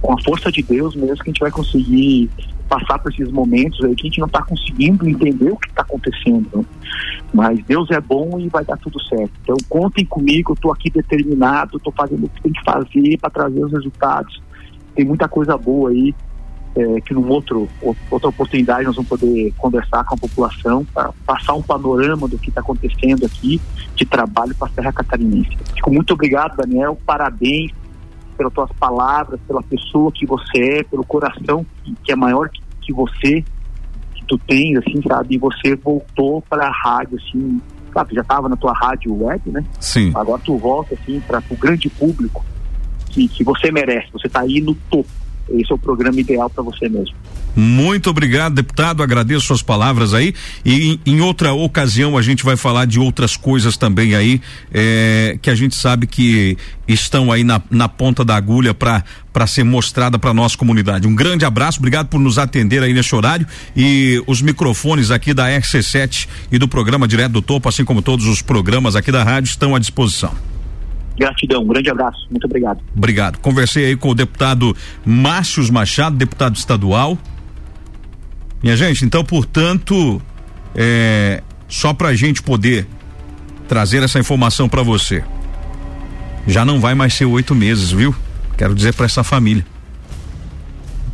com a força de Deus mesmo que a gente vai conseguir passar por esses momentos aí que a gente não está conseguindo entender o que está acontecendo. Né? Mas Deus é bom e vai dar tudo certo. Então contem comigo, eu estou aqui determinado, estou fazendo o que tem que fazer para trazer os resultados. Tem muita coisa boa aí é, que num outro outra oportunidade nós vamos poder conversar com a população para passar um panorama do que está acontecendo aqui de trabalho para a Serra Catarinense. Fico muito obrigado, Daniel. Parabéns pelas tuas palavras, pela pessoa que você é, pelo coração que, que é maior que, que, você, que tu tens, assim, sabe? E você voltou para a rádio, assim, tu já estava na tua rádio web, né? Sim. Agora tu volta, assim, para o grande público que, que você merece. Você está aí no topo. Esse é o programa ideal para você mesmo. Muito obrigado, deputado. Agradeço suas palavras aí. E em, em outra ocasião a gente vai falar de outras coisas também aí, é, que a gente sabe que estão aí na, na ponta da agulha para ser mostrada para nossa comunidade. Um grande abraço, obrigado por nos atender aí nesse horário e os microfones aqui da RC7 e do programa Direto do Topo, assim como todos os programas aqui da rádio, estão à disposição. Gratidão, um grande abraço, muito obrigado. Obrigado. Conversei aí com o deputado Márcio Machado, deputado estadual. Minha gente, então, portanto, é, só para a gente poder trazer essa informação para você, já não vai mais ser oito meses, viu? Quero dizer para essa família.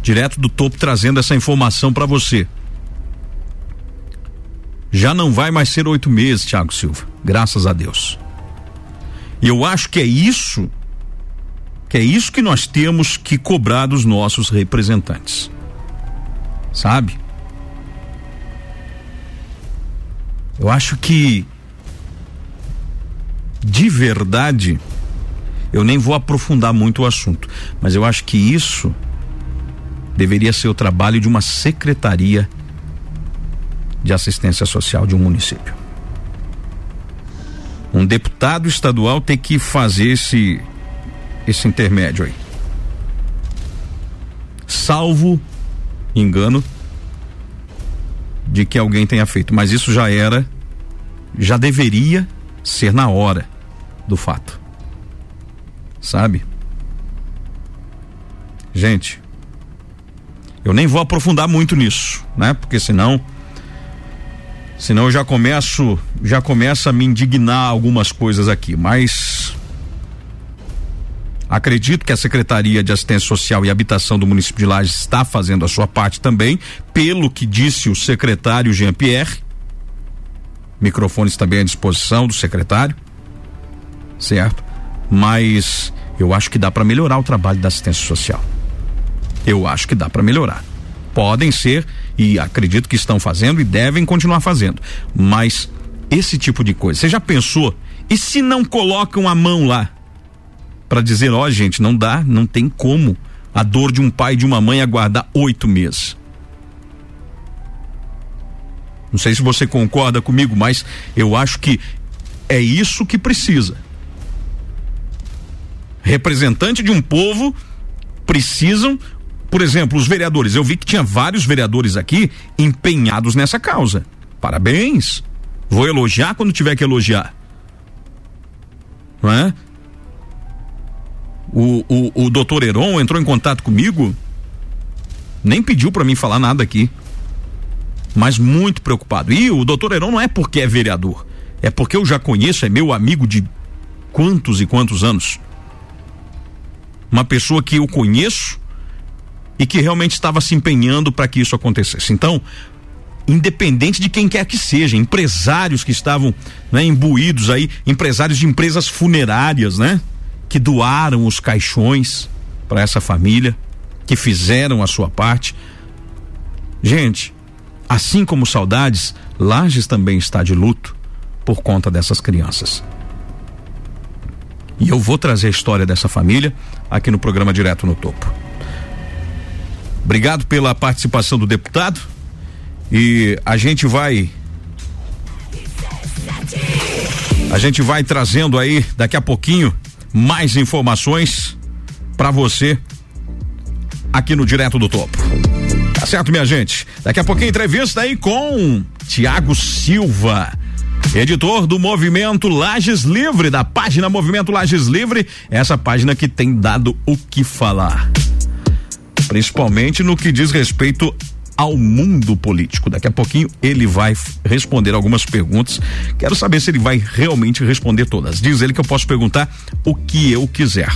Direto do topo trazendo essa informação para você. Já não vai mais ser oito meses, Tiago Silva. Graças a Deus. E eu acho que é isso, que é isso que nós temos que cobrar dos nossos representantes. Sabe? Eu acho que de verdade eu nem vou aprofundar muito o assunto, mas eu acho que isso deveria ser o trabalho de uma secretaria de assistência social de um município. Um deputado estadual tem que fazer esse esse intermédio aí. Salvo engano de que alguém tenha feito, mas isso já era já deveria ser na hora do fato. Sabe? Gente, eu nem vou aprofundar muito nisso, né? Porque senão senão eu já começo, já começa a me indignar algumas coisas aqui, mas acredito que a Secretaria de Assistência Social e Habitação do município de Lages está fazendo a sua parte também, pelo que disse o secretário Jean Pierre. Microfones também à disposição do secretário, certo? Mas eu acho que dá para melhorar o trabalho da assistência social. Eu acho que dá para melhorar. Podem ser e acredito que estão fazendo e devem continuar fazendo. Mas esse tipo de coisa, você já pensou? E se não colocam a mão lá para dizer, ó, oh, gente, não dá, não tem como a dor de um pai e de uma mãe aguardar oito meses. Não sei se você concorda comigo, mas eu acho que é isso que precisa. Representante de um povo precisam por exemplo, os vereadores, eu vi que tinha vários vereadores aqui empenhados nessa causa. Parabéns. Vou elogiar quando tiver que elogiar. Não é? O, o, o doutor Heron entrou em contato comigo, nem pediu para mim falar nada aqui. mas muito preocupado. E o doutor Heron não é porque é vereador, é porque eu já conheço, é meu amigo de quantos e quantos anos. Uma pessoa que eu conheço e que realmente estava se empenhando para que isso acontecesse. Então, independente de quem quer que seja, empresários que estavam né, imbuídos aí, empresários de empresas funerárias, né? Que doaram os caixões para essa família, que fizeram a sua parte. Gente, assim como saudades, Lages também está de luto por conta dessas crianças. E eu vou trazer a história dessa família aqui no programa Direto no Topo. Obrigado pela participação do deputado. E a gente vai. A gente vai trazendo aí daqui a pouquinho mais informações para você aqui no Direto do Topo. Tá certo, minha gente? Daqui a pouquinho entrevista aí com Tiago Silva editor do Movimento Lages Livre, da página Movimento Lages Livre, essa página que tem dado o que falar. Principalmente no que diz respeito ao mundo político. Daqui a pouquinho ele vai responder algumas perguntas. Quero saber se ele vai realmente responder todas. Diz ele que eu posso perguntar o que eu quiser.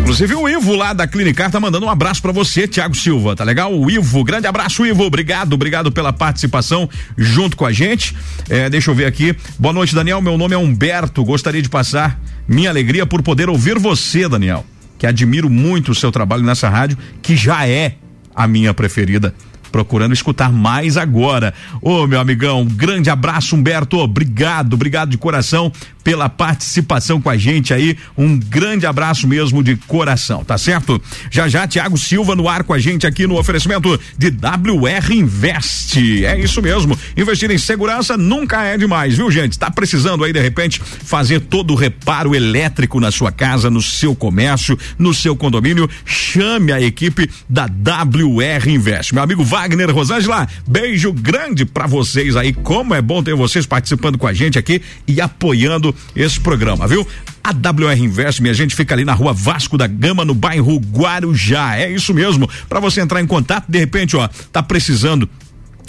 Inclusive o Ivo lá da Clinicar tá mandando um abraço para você, Tiago Silva, tá legal? O Ivo, grande abraço, Ivo, obrigado, obrigado pela participação junto com a gente. É, deixa eu ver aqui. Boa noite, Daniel. Meu nome é Humberto. Gostaria de passar minha alegria por poder ouvir você, Daniel, que admiro muito o seu trabalho nessa rádio, que já é a minha preferida procurando escutar mais agora. Ô, meu amigão, um grande abraço, Humberto. Obrigado, obrigado de coração pela participação com a gente aí. Um grande abraço mesmo de coração, tá certo? Já já, Tiago Silva no ar com a gente aqui no oferecimento de WR Invest. É isso mesmo. Investir em segurança nunca é demais, viu, gente? Tá precisando aí, de repente, fazer todo o reparo elétrico na sua casa, no seu comércio, no seu condomínio? Chame a equipe da WR Invest. Meu amigo Wagner Rosângela, beijo grande para vocês aí. Como é bom ter vocês participando com a gente aqui e apoiando esse programa, viu? A WR Invest, minha gente, fica ali na rua Vasco da Gama, no bairro Guarujá. É isso mesmo. Para você entrar em contato, de repente, ó, tá precisando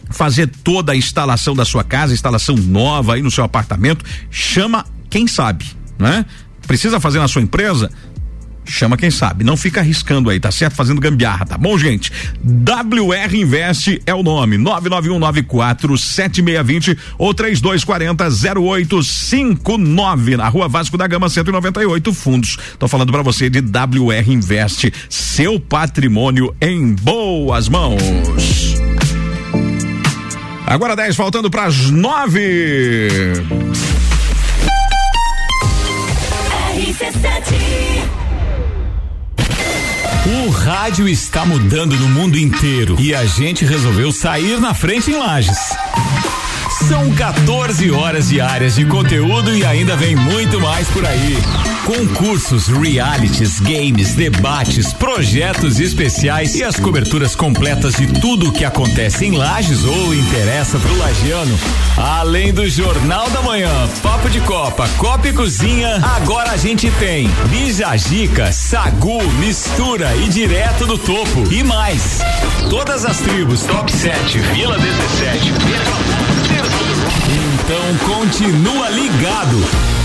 fazer toda a instalação da sua casa, instalação nova aí no seu apartamento, chama quem sabe, né? Precisa fazer na sua empresa? Chama quem sabe. Não fica arriscando aí, tá certo? Fazendo gambiarra, tá bom, gente? WR Invest é o nome. 99194 7620 ou 3240 0859 na Rua Vasco da Gama 198 Fundos. Tô falando para você de WR Invest, seu patrimônio em boas mãos. Agora 10 faltando para as 9. RC7 o rádio está mudando no mundo inteiro e a gente resolveu sair na frente em Lages. São 14 horas diárias de conteúdo e ainda vem muito mais por aí. Concursos, realities, games, debates, projetos especiais e as coberturas completas de tudo o que acontece em Lages ou interessa pro lagiano. Além do Jornal da Manhã, Papo de Copa, Copa e Cozinha, agora a gente tem Bijagica, Sagu, Mistura e Direto do Topo e mais. Todas as tribos, Top 7, Vila 17, então continua ligado.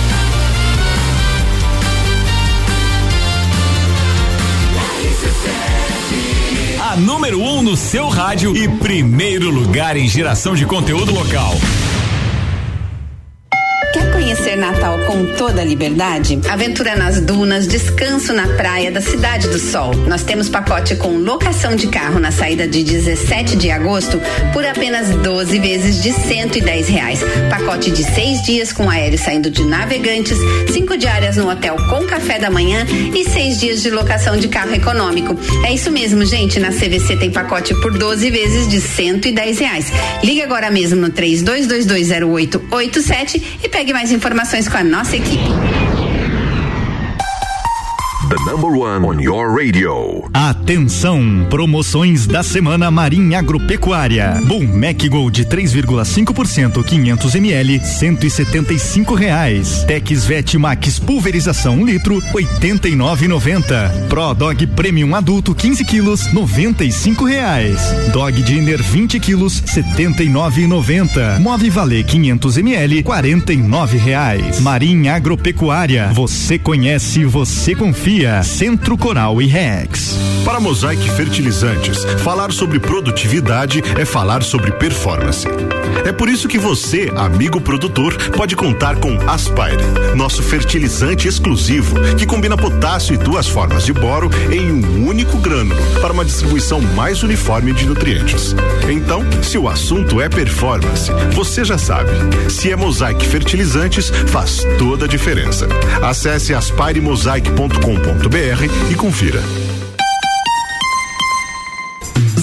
Número 1 um no seu rádio e primeiro lugar em geração de conteúdo local. Quer conhecer Natal com toda a liberdade? Aventura nas dunas, descanso na praia da Cidade do Sol. Nós temos pacote com locação de carro na saída de 17 de agosto por apenas 12 vezes de 110 reais. Pacote de seis dias com aéreo saindo de navegantes, cinco diárias no hotel com café da manhã e seis dias de locação de carro econômico. É isso mesmo, gente. Na CVC tem pacote por 12 vezes de 110 reais. Liga agora mesmo no 32220887 e pegue mais informações com a nossa equipe. The number one on your radio. Atenção! Promoções da semana Marinha Agropecuária. Boom Mac Gold 3,5% 500 ml 175 reais. Tex Vet Max pulverização 1 litro 89,90. Pro Dog Premium adulto 15 quilos 95 reais. Dog Dinner 20 quilos 79,90. Move Valer 500 ml 49 reais. Marinha Agropecuária. Você conhece, você confia. Centro Coral e Rex. Para Mosaic Fertilizantes, falar sobre produtividade é falar sobre performance. É por isso que você, amigo produtor, pode contar com Aspire, nosso fertilizante exclusivo que combina potássio e duas formas de boro em um único grânulo para uma distribuição mais uniforme de nutrientes. Então, se o assunto é performance, você já sabe. Se é Mosaic Fertilizantes, faz toda a diferença. Acesse aspiremosaic.com.br e confira.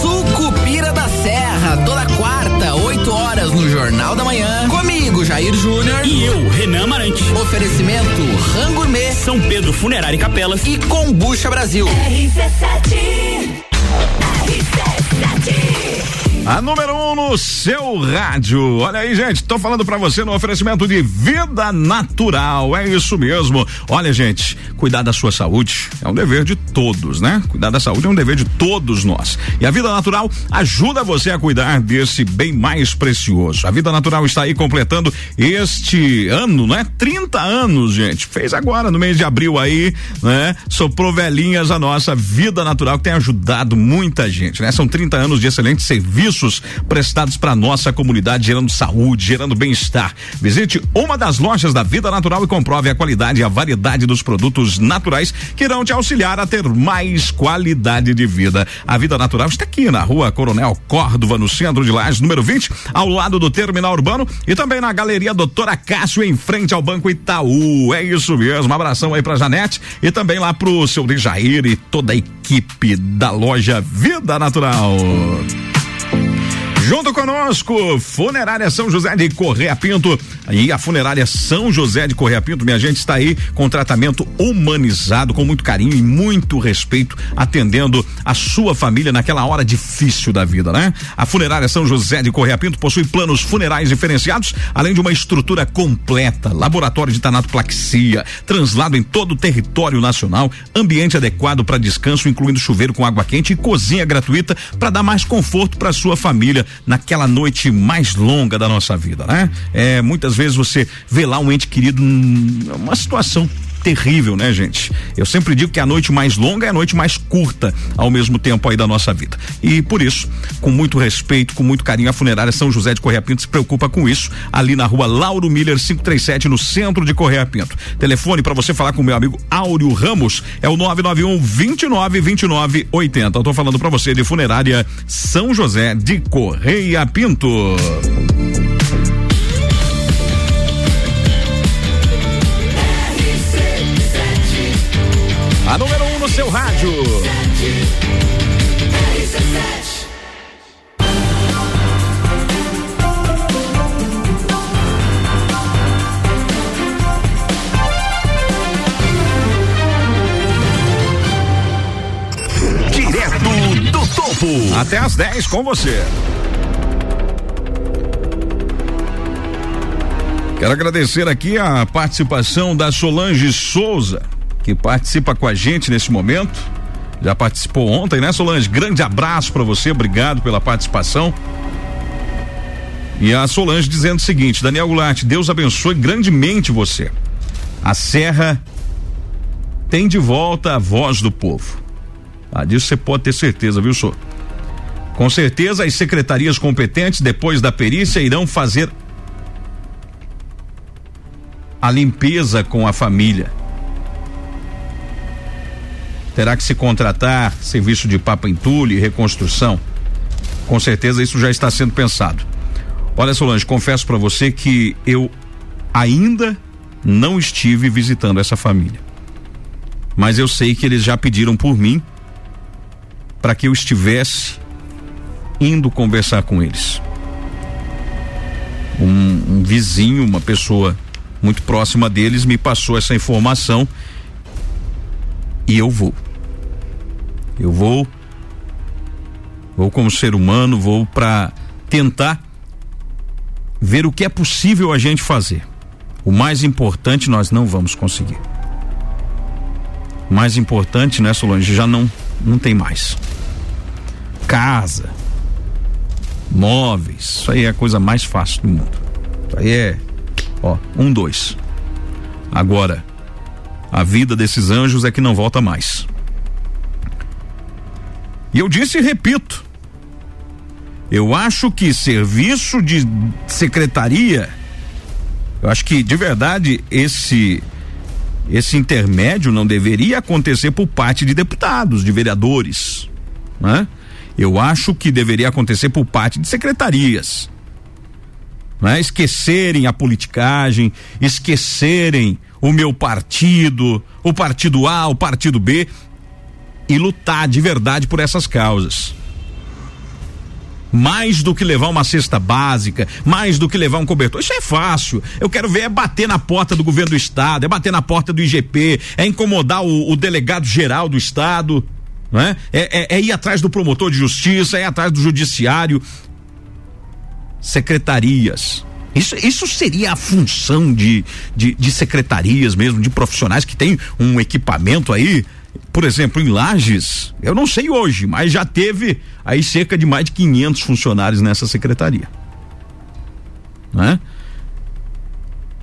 Sucupira da Serra, toda quarta, 8 horas no Jornal da Manhã. Comigo, Jair Júnior. E eu, Renan Amarante. Oferecimento Rango Gourmet, São Pedro Funerária e Capelas e Combucha Brasil. RC7 RC7 A número um no seu rádio. Olha aí, gente, tô falando para você no oferecimento de vida natural. É isso mesmo. Olha, gente, cuidar da sua saúde é um dever de todos, né? Cuidar da saúde é um dever de todos nós. E a vida natural ajuda você a cuidar desse bem mais precioso. A vida natural está aí completando este ano, não é? 30 anos, gente. Fez agora no mês de abril aí, né? Soprou velhinhas a nossa vida natural que tem ajudado muita gente, né? São 30 anos de excelente serviço serviços prestados para nossa comunidade, gerando saúde, gerando bem-estar. Visite uma das lojas da Vida Natural e comprove a qualidade e a variedade dos produtos naturais que irão te auxiliar a ter mais qualidade de vida. A Vida Natural está aqui na rua Coronel Córdova, no centro de Lages, número 20, ao lado do terminal urbano e também na Galeria Doutora Cássio, em frente ao Banco Itaú. É isso mesmo. Um abração aí pra Janete e também lá pro seu Dejair e toda a equipe da loja Vida Natural. Junto conosco, Funerária São José de Correia Pinto. E a Funerária São José de Correia Pinto, minha gente, está aí com tratamento humanizado, com muito carinho e muito respeito, atendendo a sua família naquela hora difícil da vida, né? A Funerária São José de Correia Pinto possui planos funerais diferenciados, além de uma estrutura completa, laboratório de tanatoplaxia, translado em todo o território nacional, ambiente adequado para descanso, incluindo chuveiro com água quente e cozinha gratuita para dar mais conforto para sua família naquela noite mais longa da nossa vida, né? É, muitas vezes você vê lá um ente querido numa situação terrível, né, gente? Eu sempre digo que a noite mais longa é a noite mais curta ao mesmo tempo aí da nossa vida. E por isso, com muito respeito, com muito carinho, a funerária São José de Correia Pinto se preocupa com isso, ali na rua Lauro Miller 537, no centro de Correia Pinto. Telefone para você falar com meu amigo Áureo Ramos é o 991 29 29 80. Eu tô falando para você de funerária São José de Correia Pinto. A número 1 um no seu rádio. Direto do topo. Até às 10 com você. Quero agradecer aqui a participação da Solange Souza, que participa com a gente nesse momento. Já participou ontem, né, Solange? Grande abraço para você, obrigado pela participação. E a Solange dizendo o seguinte: Daniel Goulart, Deus abençoe grandemente você. A Serra tem de volta a voz do povo. Ah, disso você pode ter certeza, viu, senhor? Com certeza, as secretarias competentes, depois da perícia, irão fazer a limpeza com a família. Terá que se contratar serviço de papa entulho e reconstrução? Com certeza isso já está sendo pensado. Olha, Solange, confesso para você que eu ainda não estive visitando essa família. Mas eu sei que eles já pediram por mim para que eu estivesse indo conversar com eles. Um, um, vizinho, uma pessoa muito próxima deles, me passou essa informação e eu vou. Eu vou, vou como ser humano, vou para tentar ver o que é possível a gente fazer. O mais importante nós não vamos conseguir. O mais importante, né, Solange, já não não tem mais. Casa, móveis, isso aí é a coisa mais fácil do mundo. Isso aí é, ó, um, dois. Agora, a vida desses anjos é que não volta mais. E eu disse e repito, eu acho que serviço de secretaria, eu acho que de verdade esse esse intermédio não deveria acontecer por parte de deputados, de vereadores, né? Eu acho que deveria acontecer por parte de secretarias. Né? Esquecerem a politicagem, esquecerem o meu partido, o partido A, o partido B e lutar de verdade por essas causas. Mais do que levar uma cesta básica, mais do que levar um cobertor. Isso é fácil. Eu quero ver é bater na porta do governo do estado, é bater na porta do IGP, é incomodar o, o delegado geral do estado não é? É, é? é ir atrás do promotor de justiça, é ir atrás do judiciário, secretarias. Isso, isso seria a função de, de, de secretarias mesmo, de profissionais que têm um equipamento aí por exemplo, em Lages, eu não sei hoje, mas já teve aí cerca de mais de 500 funcionários nessa secretaria. Né?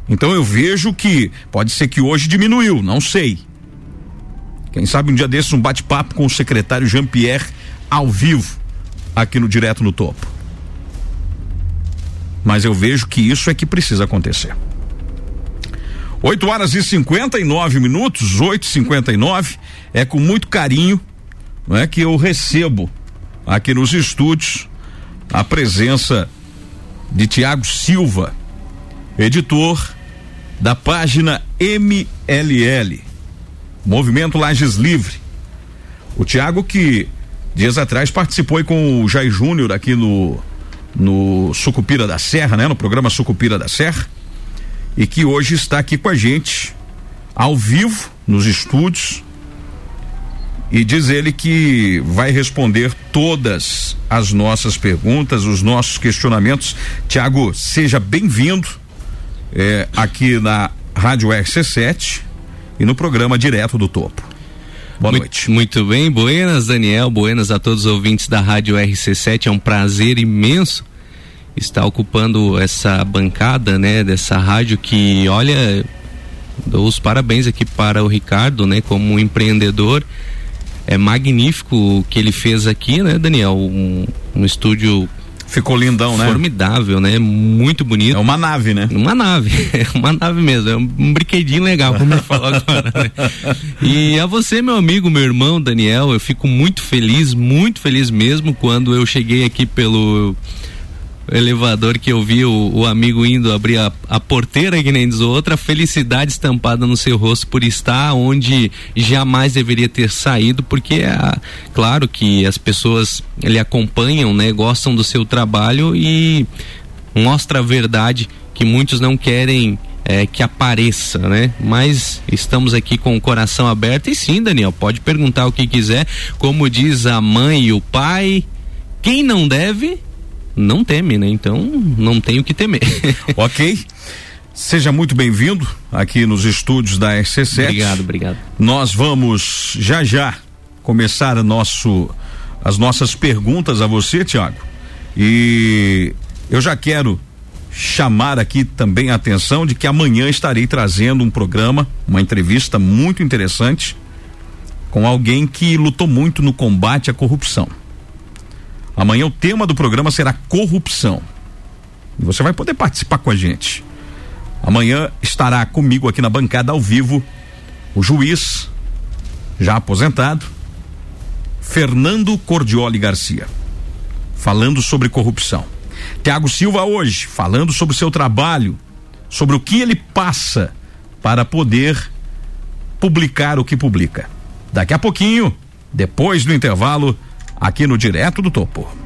Então eu vejo que pode ser que hoje diminuiu, não sei. Quem sabe um dia desses um bate-papo com o secretário Jean-Pierre ao vivo aqui no Direto no Topo. Mas eu vejo que isso é que precisa acontecer. 8 horas e 59 minutos, 8 e 59 É com muito carinho não é, que eu recebo aqui nos estúdios a presença de Tiago Silva, editor da página MLL. Movimento Lages Livre. O Tiago que dias atrás participou com o Jair Júnior aqui no no Sucupira da Serra, né? No programa Sucupira da Serra. E que hoje está aqui com a gente ao vivo nos estúdios. E diz ele que vai responder todas as nossas perguntas, os nossos questionamentos. Tiago, seja bem-vindo é, aqui na Rádio RC7 e no programa Direto do Topo. Boa muito, noite. Muito bem, buenas Daniel, buenas a todos os ouvintes da Rádio RC7, é um prazer imenso estar ocupando essa bancada, né, dessa rádio que, olha, dou os parabéns aqui para o Ricardo, né, como empreendedor, é magnífico o que ele fez aqui, né, Daniel, um, um estúdio Ficou lindão, né? Formidável, né? Muito bonito. É uma nave, né? Uma nave, <laughs> é uma nave mesmo, é um, brinquedinho legal, como ele falou agora. Né? E a você, meu amigo, meu irmão Daniel, eu fico muito feliz, muito feliz mesmo quando eu cheguei aqui pelo elevador que eu vi o, o amigo indo abrir a, a, porteira, que nem diz outra, felicidade estampada no seu rosto por estar onde jamais deveria ter saído, porque é claro que as pessoas lhe acompanham, né, gostam do seu trabalho e mostra a verdade que muitos não querem é, que apareça, né? Mas estamos aqui com o coração aberto e sim, Daniel, pode perguntar o que quiser. Como diz a mãe e o pai, quem não deve não teme, né? Então não tem o que temer. <laughs> ok. Seja muito bem-vindo aqui nos estúdios da RC7. Obrigado, obrigado. Nós vamos já já começar nosso, as nossas perguntas a você, Tiago. E eu já quero chamar aqui também a atenção de que amanhã estarei trazendo um programa, uma entrevista muito interessante com alguém que lutou muito no combate à corrupção. Amanhã o tema do programa será corrupção. E você vai poder participar com a gente. Amanhã estará comigo aqui na bancada ao vivo o juiz já aposentado, Fernando Cordioli Garcia, falando sobre corrupção. Tiago Silva hoje, falando sobre o seu trabalho, sobre o que ele passa para poder publicar o que publica. Daqui a pouquinho, depois do intervalo, aqui no Direto do Topo.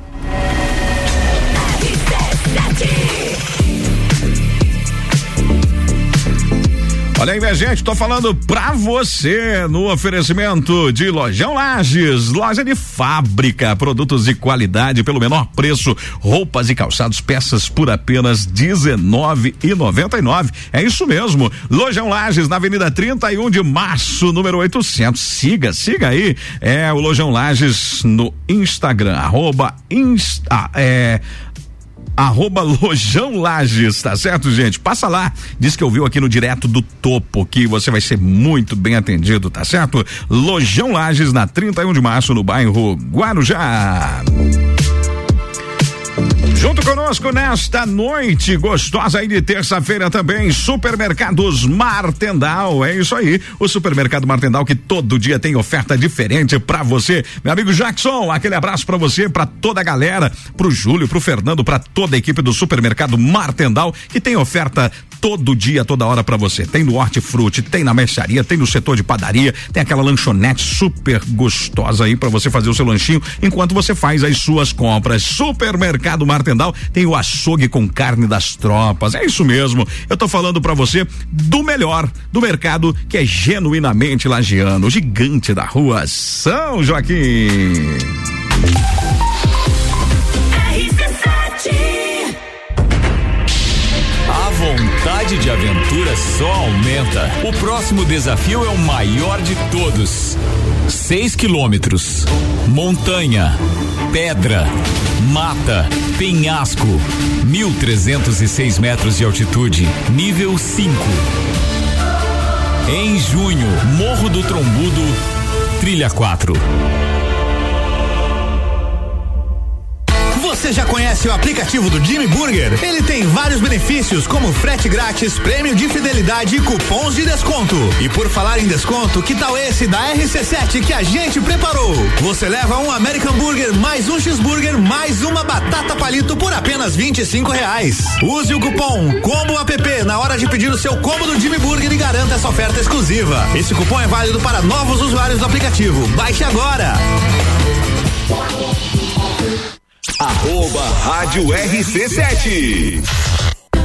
Olha aí, minha gente, tô falando pra você no oferecimento de Lojão Lages, loja de fábrica, produtos de qualidade pelo menor preço, roupas e calçados, peças por apenas R$19,99. É isso mesmo, Lojão Lages na Avenida 31 de Março, número 800. Siga, siga aí, é o Lojão Lages no Instagram, arroba insta, é arroba Lojão Lages, tá certo, gente? Passa lá, diz que ouviu aqui no Direto do Topo, que você vai ser muito bem atendido, tá certo? Lojão Lages, na 31 de março, no bairro Guarujá. Junto conosco nesta noite gostosa aí de terça-feira também, Supermercados Martendal. É isso aí, o Supermercado Martendal que todo dia tem oferta diferente para você. Meu amigo Jackson, aquele abraço para você, para toda a galera, pro Júlio, pro Fernando, para toda a equipe do Supermercado Martendal que tem oferta todo dia, toda hora para você. Tem no Hortifruti, tem na mercearia, tem no setor de padaria, tem aquela lanchonete super gostosa aí para você fazer o seu lanchinho enquanto você faz as suas compras. Supermercado Martendal tem o açougue com carne das tropas. É isso mesmo. Eu tô falando para você do melhor do mercado que é genuinamente lagiano, o gigante da rua São Joaquim. Vontade de aventura só aumenta. O próximo desafio é o maior de todos. 6 quilômetros. Montanha, pedra, mata, penhasco. 1.306 metros de altitude. Nível 5. Em junho, Morro do Trombudo, Trilha 4. Você já conhece o aplicativo do Jimmy Burger? Ele tem vários benefícios, como frete grátis, prêmio de fidelidade e cupons de desconto. E por falar em desconto, que tal esse da RC7 que a gente preparou? Você leva um American Burger mais um cheeseburger mais uma batata palito por apenas 25 reais. Use o cupom Combo App na hora de pedir o seu combo do Jimmy Burger e garanta essa oferta exclusiva. Esse cupom é válido para novos usuários do aplicativo. Baixe agora. Arroba Rádio RC7.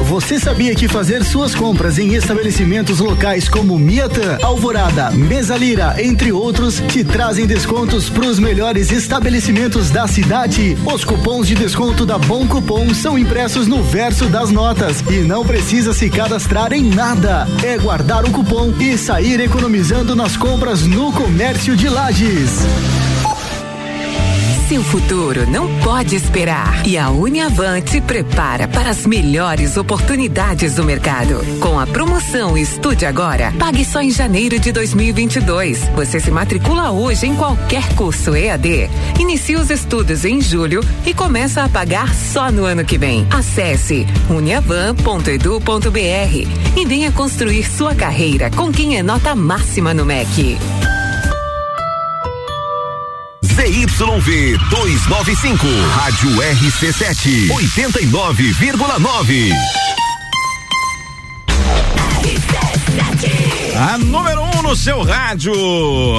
Você sabia que fazer suas compras em estabelecimentos locais como Miatan, Alvorada, Mesa Lira, entre outros, te trazem descontos para os melhores estabelecimentos da cidade? Os cupons de desconto da Bom Cupom são impressos no verso das notas e não precisa se cadastrar em nada. É guardar o cupom e sair economizando nas compras no comércio de Lages. Seu futuro não pode esperar e a Uniavan te prepara para as melhores oportunidades do mercado. Com a promoção Estude Agora, pague só em janeiro de 2022. Você se matricula hoje em qualquer curso EAD, inicia os estudos em julho e começa a pagar só no ano que vem. Acesse uniavan.edu.br e venha construir sua carreira com quem é nota máxima no MEC. ZYV 295, Rádio RC7, 89,9. A número um no seu rádio.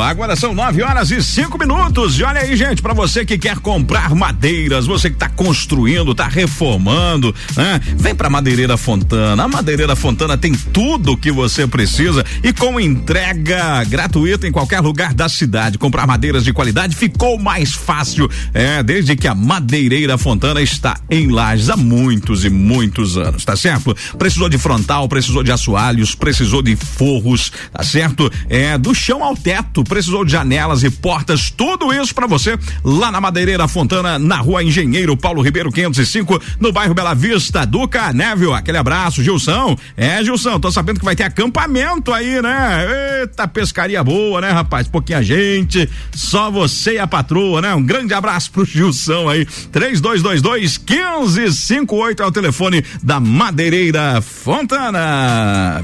Agora são nove horas e cinco minutos. E olha aí, gente, para você que quer comprar madeiras, você que tá construindo, tá reformando, né? Vem pra Madeireira Fontana. A Madeireira Fontana tem tudo o que você precisa e com entrega gratuita em qualquer lugar da cidade. Comprar madeiras de qualidade ficou mais fácil, é, desde que a Madeireira Fontana está em Lages há muitos e muitos anos, tá certo? Precisou de frontal, precisou de assoalhos, precisou de forros, tá certo? É, do chão ao teto, precisou de janelas e portas, tudo isso para você lá na Madeireira Fontana, na rua Engenheiro Paulo Ribeiro 505, no bairro Bela Vista, Duca, né, viu? Aquele abraço, Gilson. É, Gilson, tô sabendo que vai ter acampamento aí, né? Eita, pescaria boa, né, rapaz? Pouquinha gente, só você e a patroa, né? Um grande abraço pro Gilson aí. 3222 1558 é o telefone da Madeireira Fontana.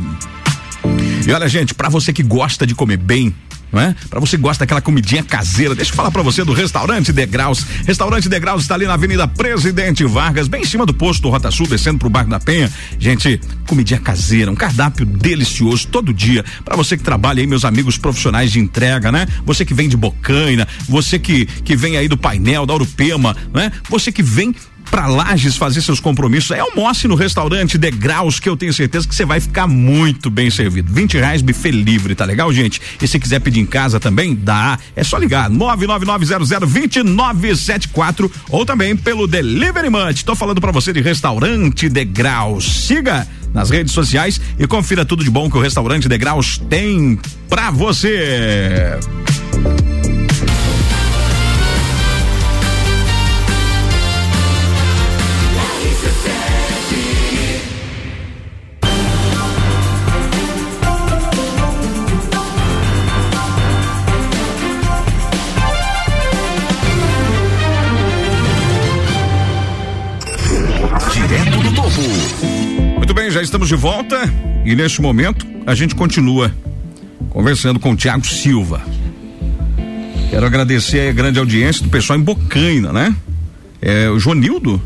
E olha, gente, para você que gosta de comer bem, não é? Para você que gosta daquela comidinha caseira, deixa eu falar para você do Restaurante Degraus. Restaurante Degraus está ali na Avenida Presidente Vargas, bem em cima do posto Rota Sul, descendo pro bairro da Penha. Gente, comidinha caseira, um cardápio delicioso todo dia para você que trabalha aí, meus amigos profissionais de entrega, né? Você que vem de Bocaina, você que que vem aí do painel da Urupema, né? Você que vem para Lages fazer seus compromissos. É almoce no restaurante Degraus que eu tenho certeza que você vai ficar muito bem servido. 20 reais buffet livre, tá legal, gente? E se quiser pedir em casa também, dá. É só ligar 999002974 ou também pelo Delivery Munch. Tô falando para você de restaurante Degraus. Siga nas redes sociais e confira tudo de bom que o restaurante Degraus tem pra você. Já estamos de volta e neste momento a gente continua conversando com o Tiago Silva. Quero agradecer a grande audiência do pessoal em Bocaina, né? É, o Jonildo,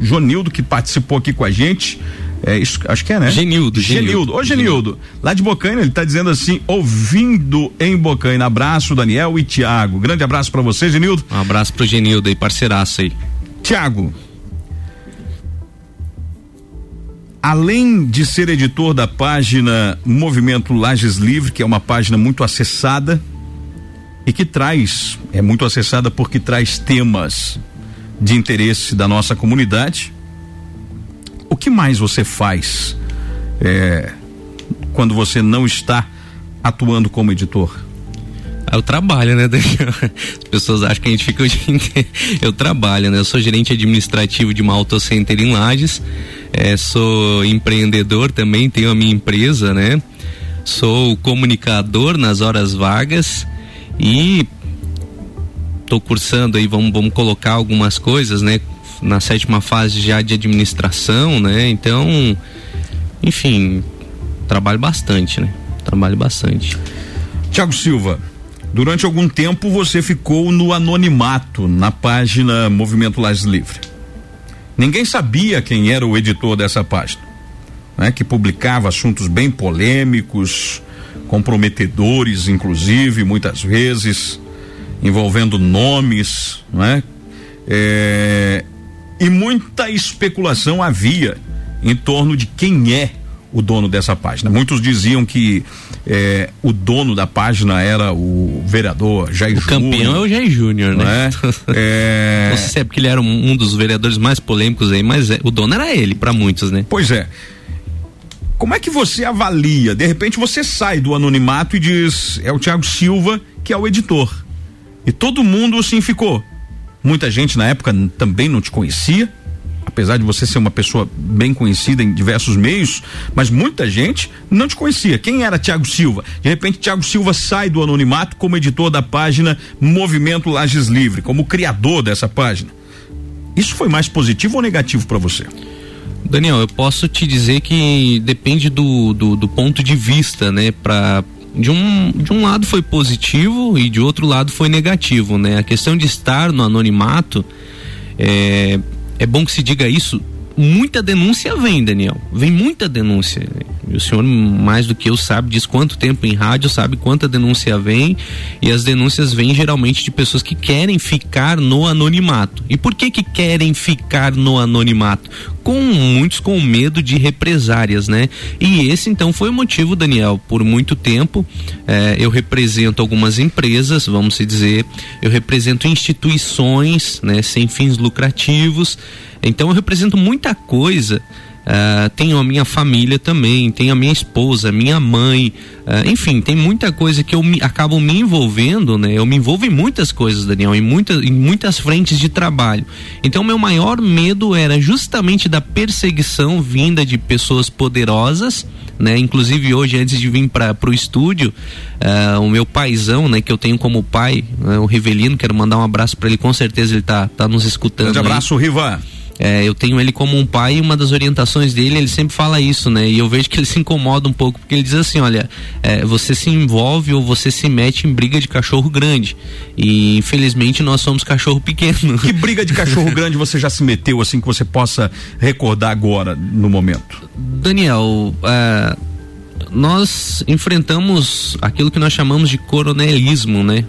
Jonildo que participou aqui com a gente. É, isso, acho que é, né? Genildo, Genildo. Genildo. Ô, Genildo, lá de Bocaina, ele tá dizendo assim, ouvindo em Bocaina. Abraço, Daniel e Tiago. Grande abraço para você, Genildo. Um abraço pro Genildo aí, parceiraço aí. Tiago, além de ser editor da página Movimento Lages Livre, que é uma página muito acessada e que traz, é muito acessada porque traz temas de interesse da nossa comunidade. O que mais você faz é, quando você não está atuando como editor? Eu trabalho, né? As pessoas acham que a gente fica o dia <laughs> inteiro. Eu trabalho, né? Eu sou gerente administrativo de uma autocenter em Lages, é, sou empreendedor também, tenho a minha empresa, né? Sou comunicador nas horas vagas e tô cursando aí, vamos, vamos colocar algumas coisas, né? Na sétima fase já de administração, né? Então, enfim, trabalho bastante, né? Trabalho bastante. Tiago Silva, durante algum tempo você ficou no anonimato na página Movimento Lages Livre. Ninguém sabia quem era o editor dessa página, né? Que publicava assuntos bem polêmicos, comprometedores, inclusive, muitas vezes, envolvendo nomes, né? É, e muita especulação havia em torno de quem é o dono dessa página. Muitos diziam que é, o dono da página era o vereador Jair O campeão é o Jair Júnior, né? <laughs> É, Não sei se é porque ele era um, um dos vereadores mais polêmicos aí, mas é- o dono era ele, pra muitos, né? Pois é. Como é que você avalia? De repente você sai do anonimato e diz, é o Tiago Silva que é o editor. E todo mundo assim ficou. Muita gente na época também não te conhecia, apesar de você ser uma pessoa bem conhecida em diversos meios, mas muita gente não te conhecia. Quem era Tiago Silva? De repente Tiago Silva sai do anonimato como editor da página Movimento Lages Livre, como criador dessa página. Isso foi mais positivo ou negativo para você? Daniel, eu posso te dizer que depende do, do, do ponto de vista, né? Pra, de, um, de um lado foi positivo e de outro lado foi negativo, né? A questão de estar no anonimato, é, é bom que se diga isso. Muita denúncia vem, Daniel. Vem muita denúncia. O senhor, mais do que eu, sabe diz quanto tempo em rádio, sabe quanta denúncia vem. E as denúncias vêm geralmente de pessoas que querem ficar no anonimato. E por que que querem ficar no anonimato? Com muitos com medo de represárias, né? E esse então foi o motivo, Daniel. Por muito tempo eh, eu represento algumas empresas, vamos dizer, eu represento instituições, né, sem fins lucrativos. Então eu represento muita coisa. ah, tenho a minha família também, tenho a minha esposa, minha mãe, ah, enfim, tem muita coisa que eu me, acabo me envolvendo, né? Eu me envolvo em muitas coisas, Daniel, em, muita, em muitas frentes de trabalho. Então, meu maior medo era justamente da perseguição vinda de pessoas poderosas, né? Inclusive hoje, antes de vir para o estúdio, ah, o meu paizão, né? Que eu tenho como pai, né, o Rivelino, quero mandar um abraço para ele, com certeza ele tá, tá nos escutando. Grande abraço, Riva. É, eu tenho ele como um pai e uma das orientações dele, ele sempre fala isso, né? E eu vejo que ele se incomoda um pouco, porque ele diz assim: olha, é, você se envolve ou você se mete em briga de cachorro grande. E infelizmente nós somos cachorro pequeno. Que <laughs> briga de cachorro grande você já se meteu, assim, que você possa recordar agora, no momento? Daniel, é, nós enfrentamos aquilo que nós chamamos de coronelismo, né?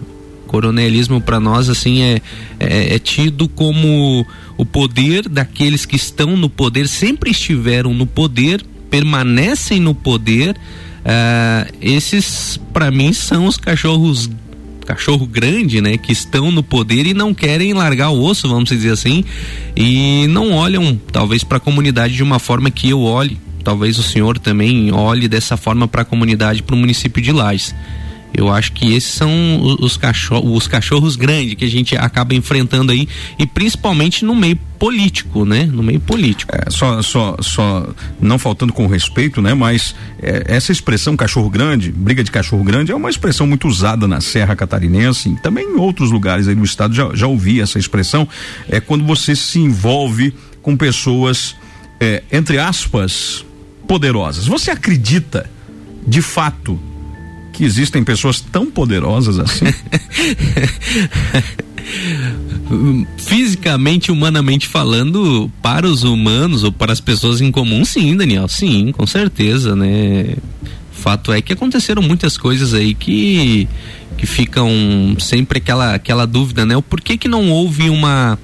Coronelismo para nós assim é, é, é tido como o poder daqueles que estão no poder, sempre estiveram no poder, permanecem no poder. Uh, esses, para mim, são os cachorros cachorro grande, né, que estão no poder e não querem largar o osso, vamos dizer assim, e não olham talvez para a comunidade de uma forma que eu olhe, talvez o senhor também olhe dessa forma para a comunidade, para o município de Lages. Eu acho que esses são os cachorros, os cachorros grandes que a gente acaba enfrentando aí e principalmente no meio político, né? No meio político. É, só, só, só não faltando com respeito, né? Mas é, essa expressão cachorro grande, briga de cachorro grande, é uma expressão muito usada na Serra Catarinense, e também em outros lugares aí do estado já, já ouvi essa expressão. É quando você se envolve com pessoas, é, entre aspas, poderosas. Você acredita, de fato, que existem pessoas tão poderosas assim? <laughs> Fisicamente, humanamente falando, para os humanos ou para as pessoas em comum, sim, Daniel, sim, com certeza, né? Fato é que aconteceram muitas coisas aí que que ficam sempre aquela aquela dúvida, né? O porquê que não houve uma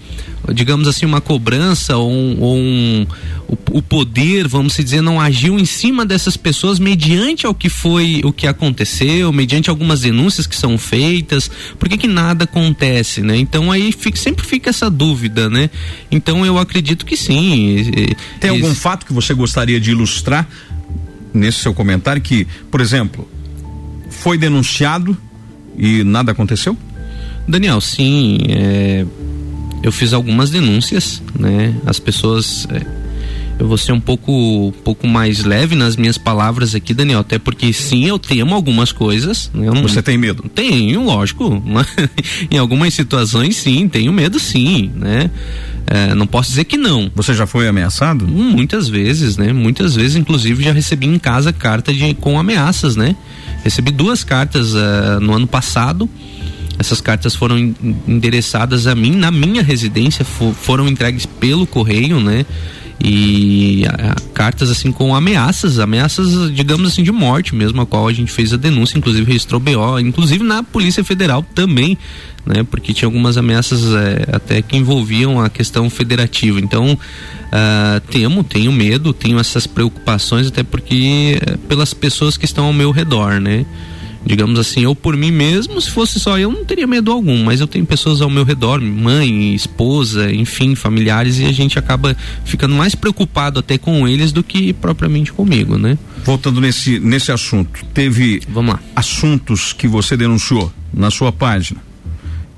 digamos assim, uma cobrança ou um, ou um o, o, poder, vamos dizer, não agiu em cima dessas pessoas mediante ao que foi o que aconteceu, mediante algumas denúncias que são feitas, por que que nada acontece, né? Então aí fica, sempre fica essa dúvida, né? Então eu acredito que sim. Tem algum fato que você gostaria de ilustrar nesse seu comentário que, por exemplo, foi denunciado e nada aconteceu? Daniel, sim, é, eu fiz algumas denúncias, né? As pessoas. É, eu vou ser um pouco, um pouco mais leve nas minhas palavras aqui, Daniel, até porque sim, eu temo algumas coisas. Né? Não, Você tem medo? Tenho, lógico. <laughs> em algumas situações, sim, tenho medo, sim, né? É, não posso dizer que não. Você já foi ameaçado? Muitas vezes, né? Muitas vezes, inclusive, já recebi em casa carta de, com ameaças, né? Recebi duas cartas uh, no ano passado essas cartas foram endereçadas a mim na minha residência, for, foram entregues pelo correio, né? E a, a, cartas assim com ameaças, ameaças, digamos assim, de morte mesmo, a qual a gente fez a denúncia, inclusive registrou BO, inclusive na Polícia Federal também, né? Porque tinha algumas ameaças é, até que envolviam a questão federativa. Então, uh, temo, tenho medo, tenho essas preocupações, até porque é, pelas pessoas que estão ao meu redor, né? Digamos assim, eu por mim mesmo, se fosse só eu, não teria medo algum, mas eu tenho pessoas ao meu redor, mãe, esposa, enfim, familiares, e a gente acaba ficando mais preocupado até com eles do que propriamente comigo, né? Voltando nesse, nesse assunto, teve Vamos lá. assuntos que você denunciou na sua página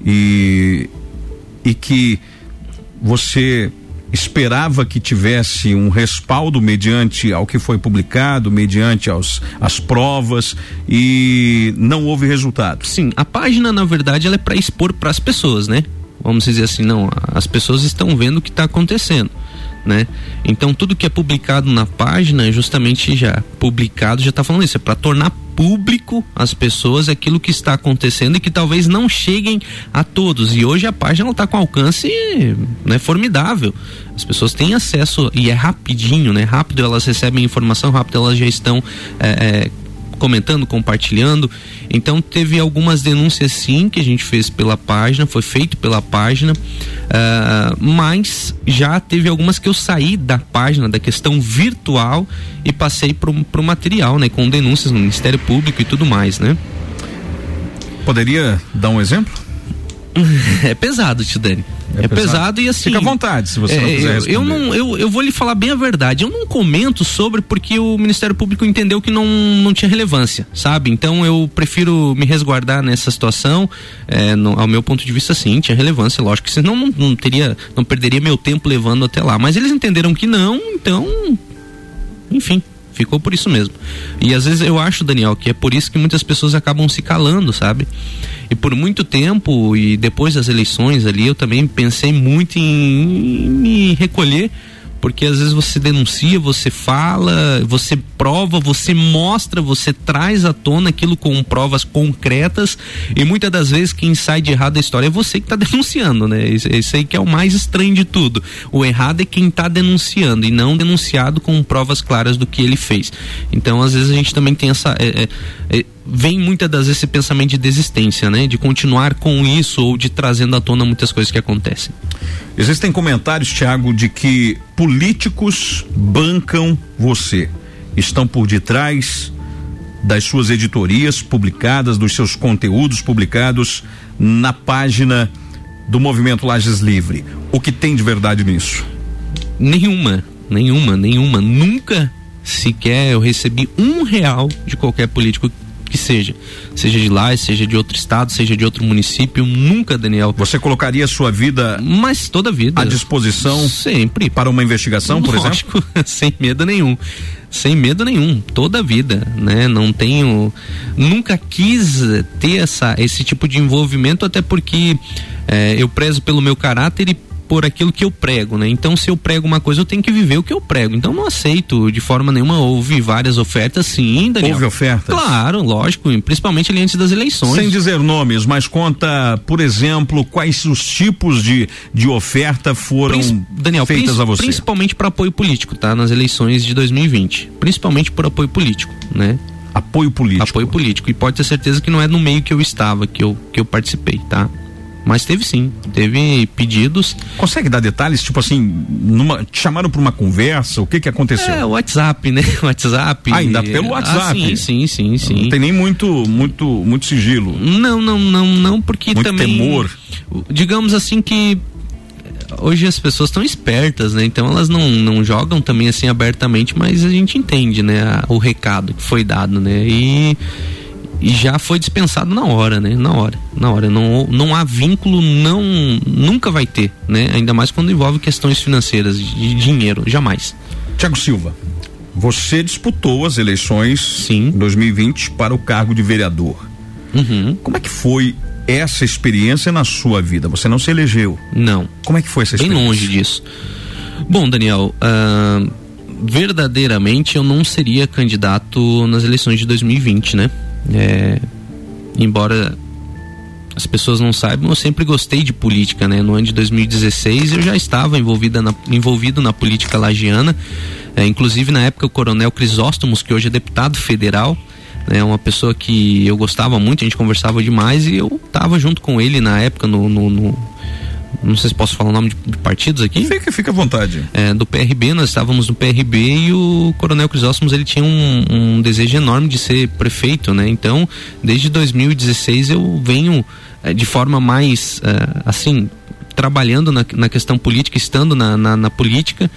e, e que você esperava que tivesse um respaldo mediante ao que foi publicado, mediante aos, as provas e não houve resultado. Sim, a página na verdade ela é para expor para as pessoas, né? Vamos dizer assim, não, as pessoas estão vendo o que está acontecendo né? Então tudo que é publicado na página, justamente já publicado, já está falando isso, é para tornar público às pessoas aquilo que está acontecendo e que talvez não cheguem a todos. E hoje a página está com alcance né, formidável. As pessoas têm acesso e é rapidinho, né? Rápido elas recebem informação, rápido elas já estão é, é, comentando, compartilhando. Então teve algumas denúncias sim que a gente fez pela página, foi feito pela página, uh, mas já teve algumas que eu saí da página, da questão virtual e passei para o material, né? Com denúncias no Ministério Público e tudo mais, né? Poderia dar um exemplo? <laughs> é pesado, tio Dani. É, é pesado. pesado. e assim. Fica à vontade se você é, não quiser responder. Eu, não, eu, eu vou lhe falar bem a verdade. Eu não comento sobre porque o Ministério Público entendeu que não, não tinha relevância, sabe? Então eu prefiro me resguardar nessa situação. É, no, ao meu ponto de vista, sim, tinha relevância, lógico, senão não, não teria, não perderia meu tempo levando até lá. Mas eles entenderam que não, então. Enfim Ficou por isso mesmo. E às vezes eu acho, Daniel, que é por isso que muitas pessoas acabam se calando, sabe? E por muito tempo, e depois das eleições ali, eu também pensei muito em, me recolher porque às vezes você denuncia, você fala, você prova, você mostra, você traz à tona aquilo com provas concretas e muitas das vezes quem sai de errado da história é você que está <laughs> denunciando, né? Isso, aí que é o mais estranho de tudo. O errado é quem está denunciando e não denunciado com provas claras do que ele fez. Então às vezes a gente também tem essa é, é, vem muitas das vezes esse pensamento de desistência, né? De continuar com isso ou de trazendo à tona muitas coisas que acontecem. Existem comentários, Thiago, de que políticos bancam você. Estão por detrás das suas editorias publicadas, dos seus conteúdos publicados na página do Movimento Lages Livre. O que tem de verdade nisso? Nenhuma, nenhuma, nenhuma. Nunca sequer eu recebi um real de qualquer político que seja, seja de lá, seja de outro estado, seja de outro município, nunca, Daniel. Você colocaria sua vida, mas toda a vida à disposição sempre para uma investigação, por Lógico, exemplo? <laughs> sem medo nenhum. Sem medo nenhum, toda a vida, né? Não tenho, nunca quis ter essa, esse tipo de envolvimento, até porque eh, eu prezo pelo meu caráter e por aquilo que eu prego, né? Então, se eu prego uma coisa, eu tenho que viver o que eu prego. Então, não aceito de forma nenhuma. Houve várias ofertas, sim, Daniel. Houve ofertas? Claro, lógico, principalmente ali antes das eleições. Sem dizer nomes, mas conta, por exemplo, quais os tipos de, de oferta foram Daniel, feitas a você. Principalmente para apoio político, tá? Nas eleições de 2020. Principalmente por apoio político, né? Apoio político. Apoio político. E pode ter certeza que não é no meio que eu estava, que eu, que eu participei, tá? Mas teve sim, teve pedidos. Consegue dar detalhes, tipo assim, numa, te chamaram para uma conversa, o que que aconteceu? É, o WhatsApp, né? <laughs> WhatsApp. Ah, ainda pelo WhatsApp. Ah, sim, sim, sim, sim. Não tem nem muito, muito, muito sigilo. Não, não, não, não, porque Muito também. temor. Digamos assim que hoje as pessoas estão espertas, né? Então elas não, não jogam também assim abertamente, mas a gente entende, né? o recado que foi dado, né? E, e já foi dispensado na hora, né? Na hora, na hora. Não, não há vínculo, não, nunca vai ter, né? Ainda mais quando envolve questões financeiras, de dinheiro, jamais. Tiago Silva, você disputou as eleições em 2020 para o cargo de vereador. Uhum. Como é que foi essa experiência na sua vida? Você não se elegeu. Não. Como é que foi essa Bem experiência? longe disso. Bom, Daniel, ah, verdadeiramente eu não seria candidato nas eleições de 2020, né? É, embora as pessoas não saibam, eu sempre gostei de política, né? No ano de 2016 eu já estava envolvida na, envolvido na política lagiana, é, inclusive na época o coronel Crisóstomos, que hoje é deputado federal, é uma pessoa que eu gostava muito, a gente conversava demais e eu estava junto com ele na época no, no- no- não sei se posso falar o nome de, de partidos aqui. Fica, fica à vontade. É, do PRB, nós estávamos no PRB e o Coronel Crisóstomos ele tinha um, um desejo enorme de ser prefeito, né? Então, desde 2016 eu venho é, de forma mais é, assim trabalhando na, na questão política, estando na, na, na política.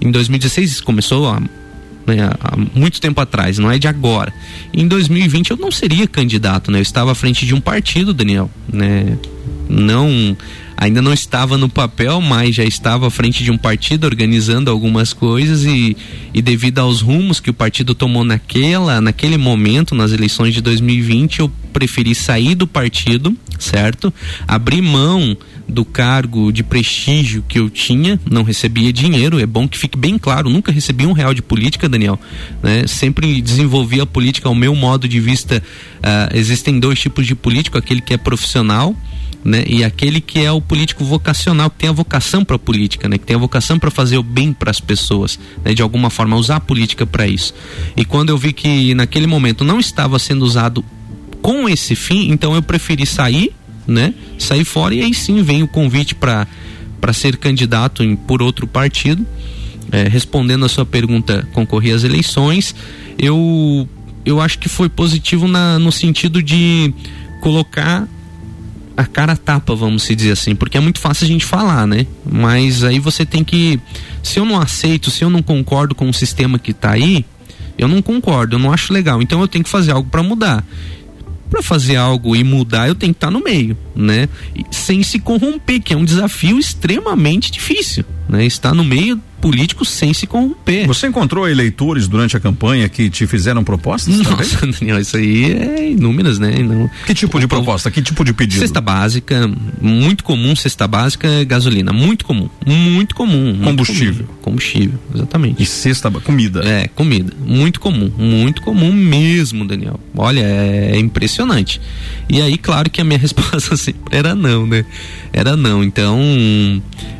Em 2016 isso começou a né, há muito tempo atrás, não é de agora. Em 2020 eu não seria candidato, né? Eu estava à frente de um partido, Daniel, né? Não, ainda não estava no papel, mas já estava à frente de um partido organizando algumas coisas e, e devido aos rumos que o partido tomou naquela, naquele momento, nas eleições de 2020, eu preferi sair do partido, certo? Abrir mão do cargo de prestígio que eu tinha, não recebia dinheiro, é bom que fique bem claro, nunca recebi um real de política, Daniel, né? Sempre desenvolvi a política ao meu modo de vista, ah, existem dois tipos de político, aquele que é profissional, né? E aquele que é o político vocacional, que tem a vocação para a política, né? Que tem a vocação para fazer o bem para as pessoas, né? De alguma forma usar a política para isso. E quando eu vi que naquele momento não estava sendo usado com esse fim, então eu preferi sair, né? Sair fora e aí sim vem o convite para para ser candidato em, por outro partido. É, respondendo a sua pergunta, concorrer às eleições, eu eu acho que foi positivo na, no sentido de colocar a cara tapa, vamos se dizer assim, porque é muito fácil a gente falar, né? Mas aí você tem que, se eu não aceito, se eu não concordo com o sistema que tá aí, eu não concordo, eu não acho legal, então eu tenho que fazer algo para mudar. Para fazer algo e mudar, eu tenho que estar no meio, né? E sem se corromper, que é um desafio extremamente difícil, né? Estar no meio político sem se corromper. Você encontrou eleitores durante a campanha que te fizeram propostas Nossa? <laughs> Daniel, isso aí é inúmeras, né? Não... Que tipo de proposta? Que tipo de pedido? Cesta básica, muito comum, cesta básica, gasolina, muito comum, muito comum. muito Combustível. comum. Combustível, exatamente. E cesta, comida. É, comida, muito comum, muito comum mesmo, Daniel. Olha, é impressionante. E aí, claro que a minha <laughs> resposta sempre era não, né? Era não, então,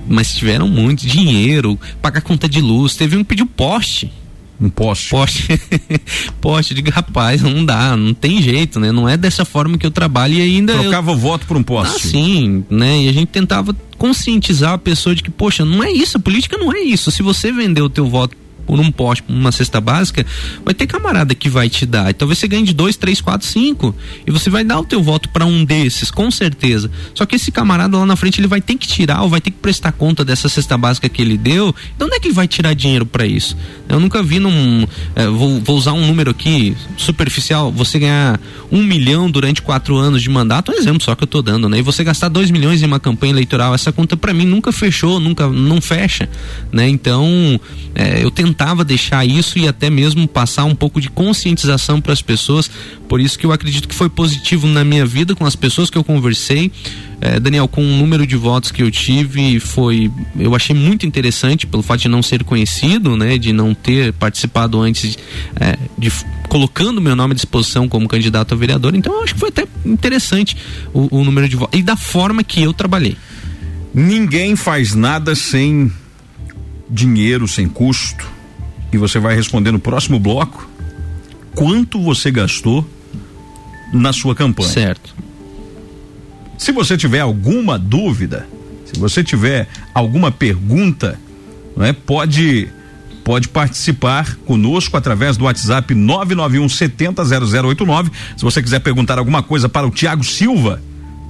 mas tiveram muito dinheiro, pagar conta de luz, teve um que pediu poste. Um poste. Poste. <laughs> poste, diga, rapaz, não dá, não tem jeito, né? Não é dessa forma que eu trabalho e ainda. eu- Trocava o voto por um poste. ah, sim, né? E a gente tentava conscientizar a pessoa de que, poxa, não é isso, a política não é isso. Se você vender o teu voto por um poste, por uma cesta básica, vai ter camarada que vai te dar. E talvez você ganhe de dois, três, quatro, cinco. E você vai dar o teu voto para um desses, com certeza. Só que esse camarada lá na frente, ele vai ter que tirar ou vai ter que prestar conta dessa cesta básica que ele deu. De onde é que ele vai tirar dinheiro para isso? Eu nunca vi num. eh, vou, vou usar um número aqui superficial. Você ganhar um milhão durante quatro anos de mandato, é um exemplo só que eu tô dando, né? E você gastar dois milhões em uma campanha eleitoral, essa conta para mim nunca fechou, nunca não fecha, né? Então eh, eu tentava deixar isso e até mesmo passar um pouco de conscientização para as pessoas. Por isso que eu acredito que foi positivo na minha vida com as pessoas que eu conversei. Eh, Daniel, com o número de votos que eu tive, foi. Eu achei muito interessante pelo fato de não ser conhecido, né? De não ter participado antes eh, de f- colocando meu nome à disposição como candidato a vereador. Então eu acho que foi até interessante o, o número de votos. E da forma que eu trabalhei. Ninguém faz nada sem dinheiro, sem custo. E você vai responder no próximo bloco quanto você gastou na sua campanha. Certo. Se você tiver alguma dúvida, se você tiver alguma pergunta, não é, pode pode participar conosco através do WhatsApp 991 70 0089. Se você quiser perguntar alguma coisa para o Tiago Silva,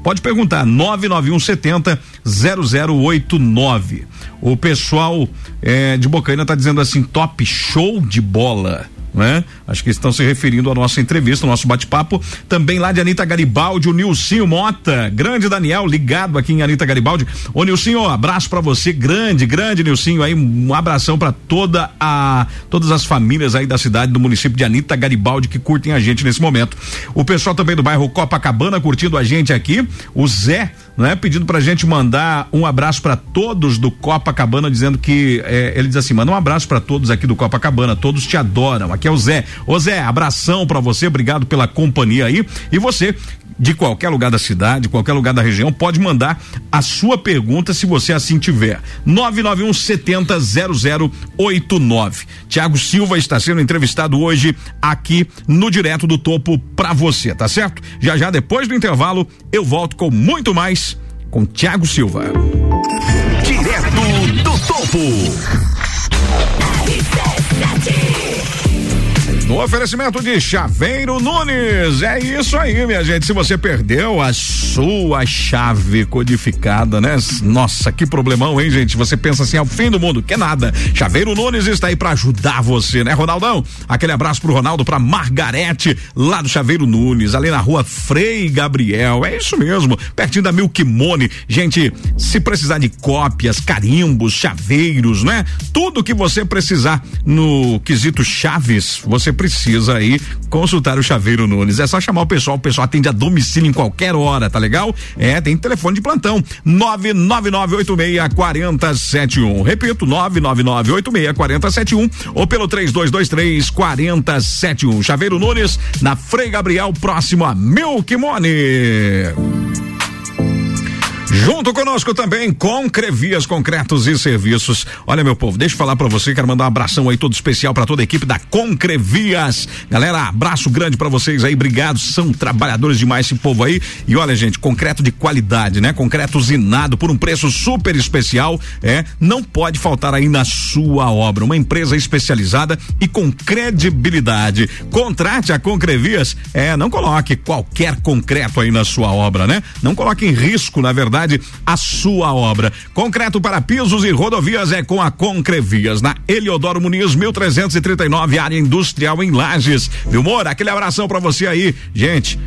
pode perguntar 991 70 0089. O pessoal eh, de Bocaina está dizendo assim: top show de bola. Né? Acho que estão se referindo à nossa entrevista, ao nosso bate-papo. Também lá de Anitta Garibaldi, o Nilcinho Mota, grande Daniel, ligado aqui em Anitta Garibaldi. Ô Nilcinho, abraço pra você, grande, grande Nilcinho aí, um abração pra toda a todas as famílias aí da cidade do município de Anitta Garibaldi que curtem a gente nesse momento. O pessoal também do bairro Copacabana curtindo a gente aqui, o Zé, né, pedindo pra gente mandar um abraço pra todos do Copacabana, dizendo que eh, ele diz assim: manda um abraço pra todos aqui do Copacabana, todos te adoram. Aqui é o Zé. Ô Zé, abração pra você, obrigado pela companhia aí. E você, de qualquer lugar da cidade, qualquer lugar da região, pode mandar a sua pergunta se você assim tiver. 991 70 0089. Tiago Silva está sendo entrevistado hoje aqui no Direto do Topo pra você, tá certo? Já já depois do intervalo eu volto com muito mais com Tiago Silva. Direto do Topo. No oferecimento de Chaveiro Nunes. É isso aí, minha gente. Se você perdeu a sua chave codificada, né? Nossa, que problemão, hein, gente? Você pensa assim, é o fim do mundo. Que nada. Chaveiro Nunes está aí para ajudar você, né, Ronaldão? Aquele abraço pro Ronaldo, pra Margarete, lá do Chaveiro Nunes, ali na rua Frei Gabriel. É isso mesmo, pertinho da Milkimone. Gente, se precisar de cópias, carimbos, chaveiros, né? Tudo que você precisar no quesito chaves, você precisa aí consultar o Chaveiro Nunes. É só chamar o pessoal, o pessoal atende a domicílio em qualquer hora, tá legal? É, tem telefone de plantão, 999864071. Repito, 999864071 ou pelo 3223 4071. Chaveiro Nunes, na Frei Gabriel, próximo a Milk Money. Junto conosco também, Concrevias Concretos e Serviços. Olha, meu povo, deixa eu falar pra você, quero mandar um abração aí todo especial pra toda a equipe da Concrevias. Galera, abraço grande pra vocês aí, obrigado, são trabalhadores demais esse povo aí. E olha, gente, concreto de qualidade, né? Concreto usinado por um preço super especial, é, não pode faltar aí na sua obra. Uma empresa especializada e com credibilidade. Contrate a Concrevias, é, não coloque qualquer concreto aí na sua obra, né? Não coloque em risco, na verdade, a sua obra. Concreto para pisos e rodovias é com a Concrevias, na Eliodoro Muniz, 1339, área industrial em Lages. Vilmor, aquele abração pra você aí. Gente,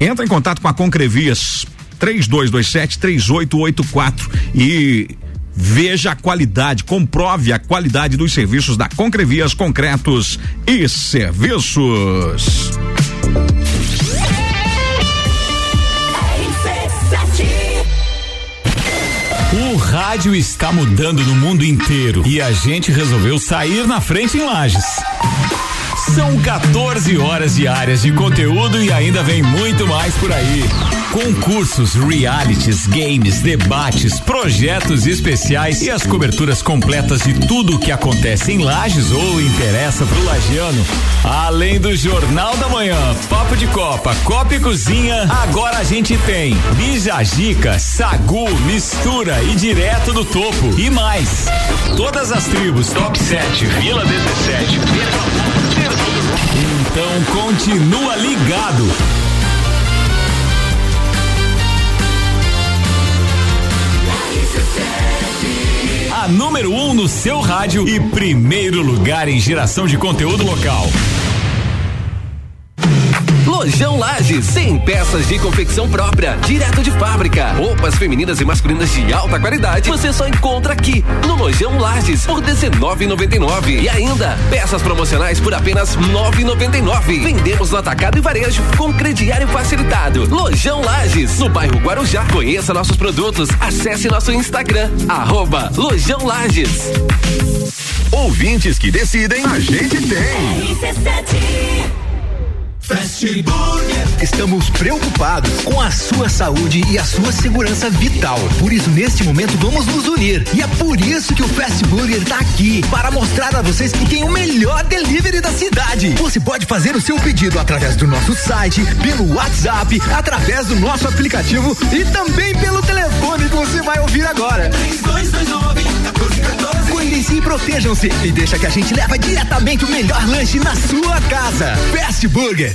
entra em contato com a Concrevias, 3227 3884 e Veja a qualidade, comprove a qualidade dos serviços da Concrevias Concretos e Serviços. Rádio está mudando no mundo inteiro e a gente resolveu sair na frente em Lages. São 14 horas diárias de conteúdo e ainda vem muito mais por aí. Concursos, realities, games, debates, projetos especiais e as coberturas completas de tudo o que acontece em Lages ou interessa pro lagiano. Além do Jornal da Manhã, Papo de Copa, Copa e Cozinha, agora a gente tem Bijagica, Sagu, Mistura e Direto do Topo e mais. Todas as tribos, Top 7, Vila 17, então continua ligado. A número 1 um no seu rádio e primeiro lugar em geração de conteúdo local. Lojão Lages, 100 peças de confecção própria, direto de fábrica. Roupas femininas e masculinas de alta qualidade, você só encontra aqui no Lojão Lages por 19,99 e ainda peças promocionais por apenas 9,99. Vendemos no atacado e varejo com crediário facilitado. Lojão Lages, no bairro Guarujá. Conheça nossos produtos, acesse nosso Instagram arroba Lojão Lages. Ouvintes que decidem, a gente tem. Fast Burger. Estamos preocupados com a sua saúde e a sua segurança vital. Por isso, neste momento, vamos nos unir. E é por isso que o Fast Burger está aqui para mostrar a vocês que tem o melhor delivery da cidade. Você pode fazer o seu pedido através do nosso site, pelo WhatsApp, através do nosso aplicativo e também pelo telefone que você vai ouvir agora. 3229 1414. Cuidem-se e protejam-se e deixa que a gente leva diretamente o melhor lanche na sua casa. Fast Burger.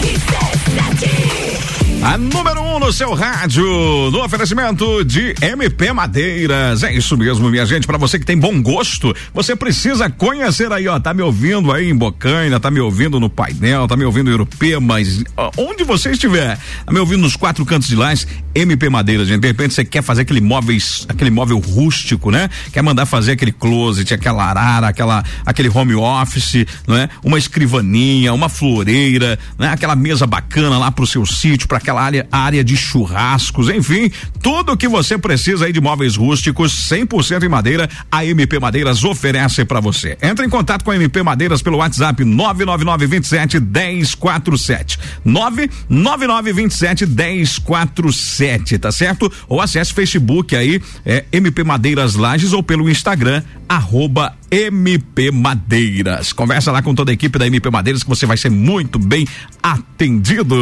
He says that he A número 1 um no seu rádio, no oferecimento de MP Madeiras. É isso mesmo, minha gente. Para você que tem bom gosto, você precisa conhecer aí, ó. Tá me ouvindo aí em Bocaina, tá me ouvindo no painel, tá me ouvindo em Europeu, mas ó, onde você estiver, tá me ouvindo nos quatro cantos de Lages, MP Madeiras, gente. De repente você quer fazer aquele móveis, aquele móvel rústico, né? Quer mandar fazer aquele closet, aquela arara, aquela, aquele home office, não é? Uma escrivaninha, uma floreira, né? Aquela mesa bacana lá pro seu sítio, para aquela área, área de churrascos, enfim, tudo o que você precisa aí de móveis rústicos 100% em madeira, a MP Madeiras oferece para você. Entre em contato com a MP Madeiras pelo WhatsApp 99927 1047. 99927 1047, tá certo? Ou acesse Facebook aí, é MP Madeiras Lages ou pelo Instagram, arroba MP Madeiras. Conversa lá com toda a equipe da MP Madeiras que você vai ser muito bem atendido.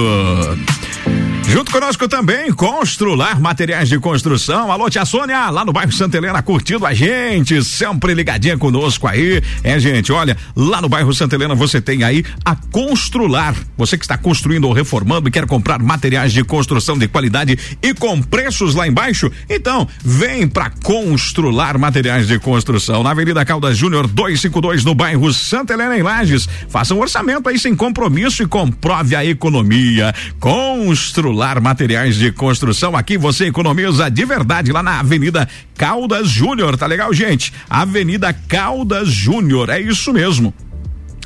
Junto conosco também, Constrular Materiais de Construção. Alô, tia Sônia, lá no bairro Santa Helena, curtindo a gente, sempre ligadinha conosco aí. É, gente, olha, lá no bairro Santa Helena você tem aí a Constrular. Você que está construindo ou reformando e quer comprar materiais de construção de qualidade e com preços lá embaixo, então vem pra Constrular Materiais de Construção. Na Avenida Caldas Júnior 252, no bairro Santa Helena, em Lages. Faça um orçamento aí sem compromisso e comprove a economia. Constrular Materiais de Construção. Aqui você economiza de verdade lá na Avenida Caldas Júnior, tá legal, gente? Avenida Caldas Júnior, é isso mesmo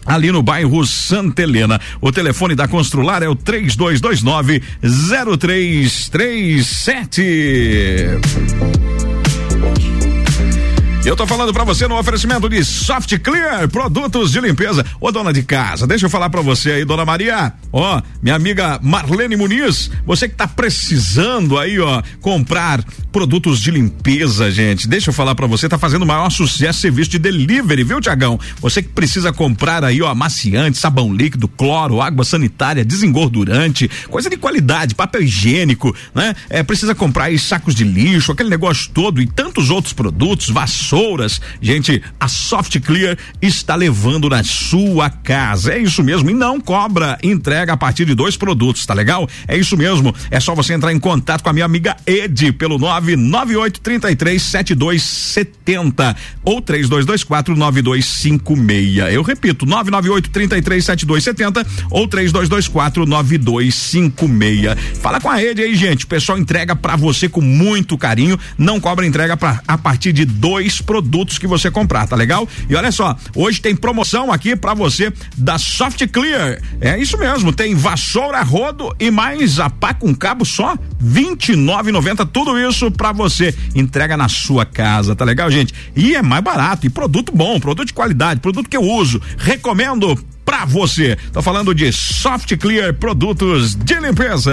ali no bairro Santa Helena. O telefone da Constrular é o 3229 0337. Eu tô falando pra você no oferecimento de Soft Clear, produtos de limpeza. Ô dona de casa, deixa eu falar pra você aí, dona Maria. Ó, minha amiga Marlene Muniz, você que tá precisando aí, ó, comprar produtos de limpeza, gente. Deixa eu falar pra você, tá fazendo o maior sucesso serviço de delivery, viu, Tiagão? Você que precisa comprar aí, ó, amaciante, sabão líquido, cloro, água sanitária, desengordurante, coisa de qualidade, papel higiênico, né? É, precisa comprar aí sacos de lixo, aquele negócio todo e tantos outros produtos, vassouras. Gente, a Soft Clear está levando na sua casa. É isso mesmo. E não cobra entrega a partir de dois produtos, tá legal? É isso mesmo. É só você entrar em contato com a minha amiga Ed pelo 998337270 ou 3224 9256. Eu repito, 998337270 ou 3224 9256. Fala com a Ed aí, gente. O pessoal entrega para você com muito carinho. Não cobra entrega pra, a partir de dois produtos que você comprar, tá legal? E olha só, hoje tem promoção aqui para você da Soft Clear. É isso mesmo, tem vassoura, rodo e mais a pá com cabo só 29,90. Tudo isso para você. Entrega na sua casa, tá legal, gente? E é mais barato e produto bom, produto de qualidade, produto que eu uso. Recomendo pra você. Tô falando de Soft Clear Produtos de Limpeza.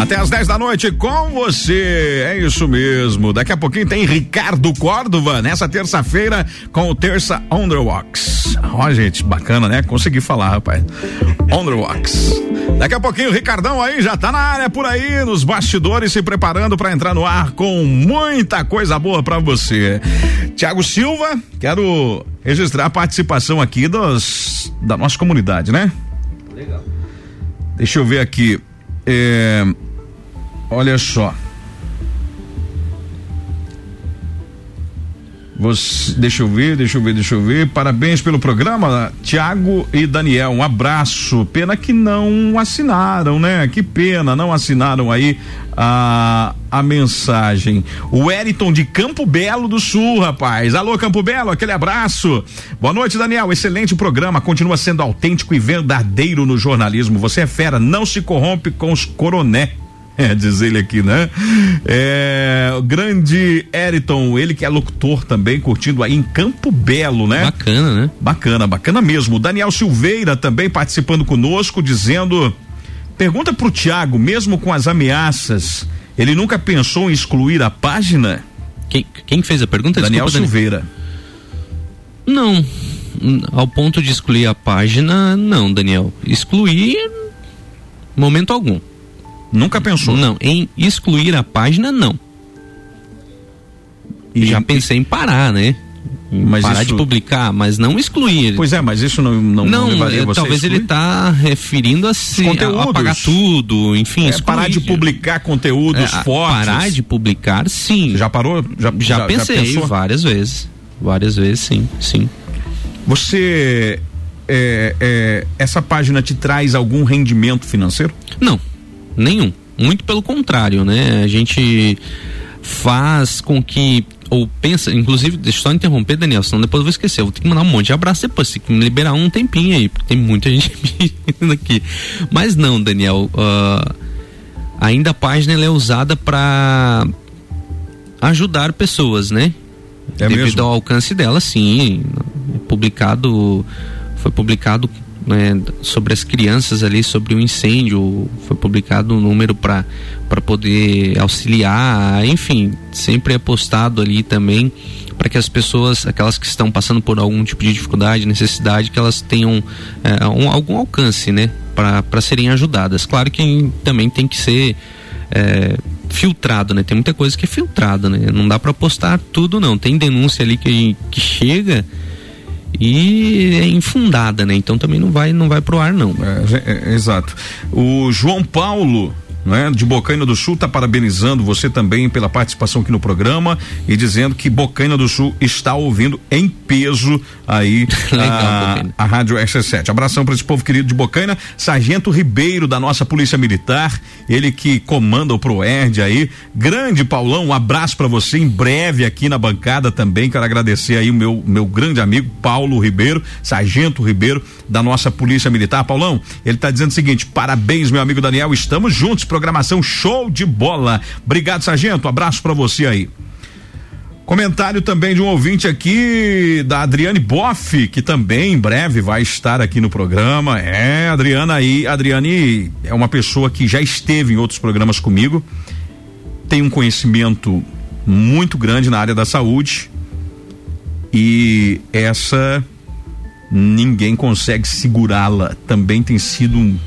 Até às 10 da noite com você. É isso mesmo. Daqui a pouquinho tem Ricardo Córdova nessa terça-feira com o Terça On The. Ó, gente, bacana, né? Consegui falar, rapaz. On The. Daqui a pouquinho o Ricardão aí já tá na área por aí, nos bastidores, se preparando para entrar no ar com muita coisa boa para você. Tiago Silva, quero registrar a participação aqui dos, da nossa comunidade, né? Legal. Deixa eu ver aqui. É, olha só. Você, deixa eu ver, deixa eu ver, deixa eu ver. Parabéns pelo programa, Tiago e Daniel. Um abraço. Pena que não assinaram, né? Que pena, não assinaram aí a, a mensagem. O Eriton de Campo Belo do Sul, rapaz. Alô, Campo Belo, aquele abraço. Boa noite, Daniel. Excelente programa. Continua sendo autêntico e verdadeiro no jornalismo. Você é fera, não se corrompe com os coroné. É, <laughs> diz ele aqui, né? É, o grande Eriton, ele que é locutor também, curtindo aí em Campo Belo, né? Bacana, né? Bacana, bacana mesmo. Daniel Silveira também participando conosco, dizendo. Pergunta pro Tiago, mesmo com as ameaças, ele nunca pensou em excluir a página? Quem, quem fez a pergunta? Daniel Desculpa, Silveira. Não. Hum, Ao ponto de excluir a página, não, Daniel. Excluir, momento algum. Nunca pensou? Não, em excluir a página, não. E já pensei em parar, né? Mas parar isso- de publicar, mas não excluir. Pois é, mas isso não não, Não, a talvez ele está referindo a se a conteúdos. apagar tudo, enfim, É, parar de publicar conteúdos É, a- fortes. Parar de publicar, sim. Já parou? Já, Já, pensei pensou? várias vezes. Várias vezes, sim, sim. Você é, é, essa página te traz algum rendimento financeiro? Não, nenhum. Muito pelo contrário, né? A gente faz com que ou pensa, inclusive, deixa eu só interromper, Daniel, senão depois eu vou esquecer. Eu vou ter que mandar um monte de abraço depois, tem que me liberar um tempinho aí, porque tem muita <laughs> gente vindo aqui. Mas não, Daniel, ah, ainda a página é usada para ajudar pessoas, né? É Devido mesmo? ao alcance dela, sim. Publicado, foi publicado né, sobre as crianças ali, sobre o incêndio, foi publicado um número para poder auxiliar, enfim, sempre é postado ali também para que as pessoas, aquelas que estão passando por algum tipo de dificuldade, necessidade, que elas tenham é, um- algum alcance, né, para serem ajudadas. Claro que também tem que ser é, filtrado, né? Tem muita coisa que é filtrada, né? Não dá para postar tudo, não. Tem denúncia ali que, que chega e é infundada, né? Então também não vai não vai pro ar, não. É, é, exato. O João Paulo, né, de Bocaina do Sul, está parabenizando você também pela participação aqui no programa e dizendo que Bocaina do Sul está ouvindo em peso aí <laughs> a, a Rádio RC7. Abração para esse povo querido de Bocaina, Sargento Ribeiro da nossa Polícia Militar, ele que comanda o Proerd aí. Grande Paulão, um abraço para você em breve aqui na bancada também. Quero agradecer aí o meu meu grande amigo Paulo Ribeiro, Sargento Ribeiro da nossa Polícia Militar. Paulão, ele está dizendo o seguinte: parabéns, meu amigo Daniel, estamos juntos, programação show de bola. Obrigado, Sargento, abraço para você aí. Comentário também de um ouvinte aqui da Adriane Boff, que também em breve vai estar aqui no programa. É, Adriana aí, Adriane é uma pessoa que já esteve em outros programas comigo, tem um conhecimento muito grande na área da saúde e essa ninguém consegue segurá-la. Também tem sido um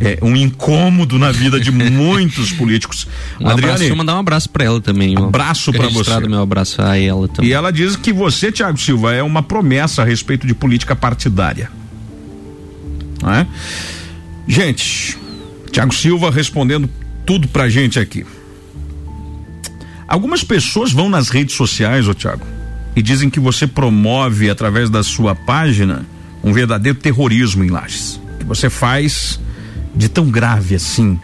é, um incômodo na vida de muitos <laughs> políticos. Um Adriane, abraço, deixa eu mandar um abraço para ela também. Abraço para você. meu abraço a ela também. E ela diz que você, Tiago Silva, é uma promessa a respeito de política partidária. Não é? Gente, Tiago Silva respondendo tudo pra gente aqui. Algumas pessoas vão nas redes sociais, ô Tiago, e dizem que você promove através da sua página um verdadeiro terrorismo em Lages. Que você faz de tão grave assim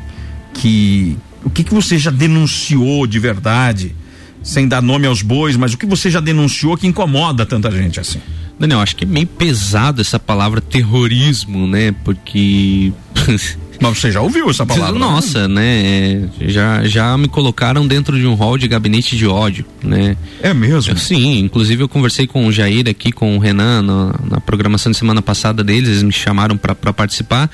que o que que você já denunciou de verdade, sem dar nome aos bois, mas o que você já denunciou que incomoda tanta gente assim? Daniel, acho que é meio pesado essa palavra terrorismo, né? Porque <laughs> Mas você já ouviu essa palavra? Nossa, né? Já, já me colocaram dentro de um hall de gabinete de ódio, né? É mesmo? Sim, inclusive eu conversei com o Jair aqui, com o Renan, na, na programação de semana passada deles, eles me chamaram para participar.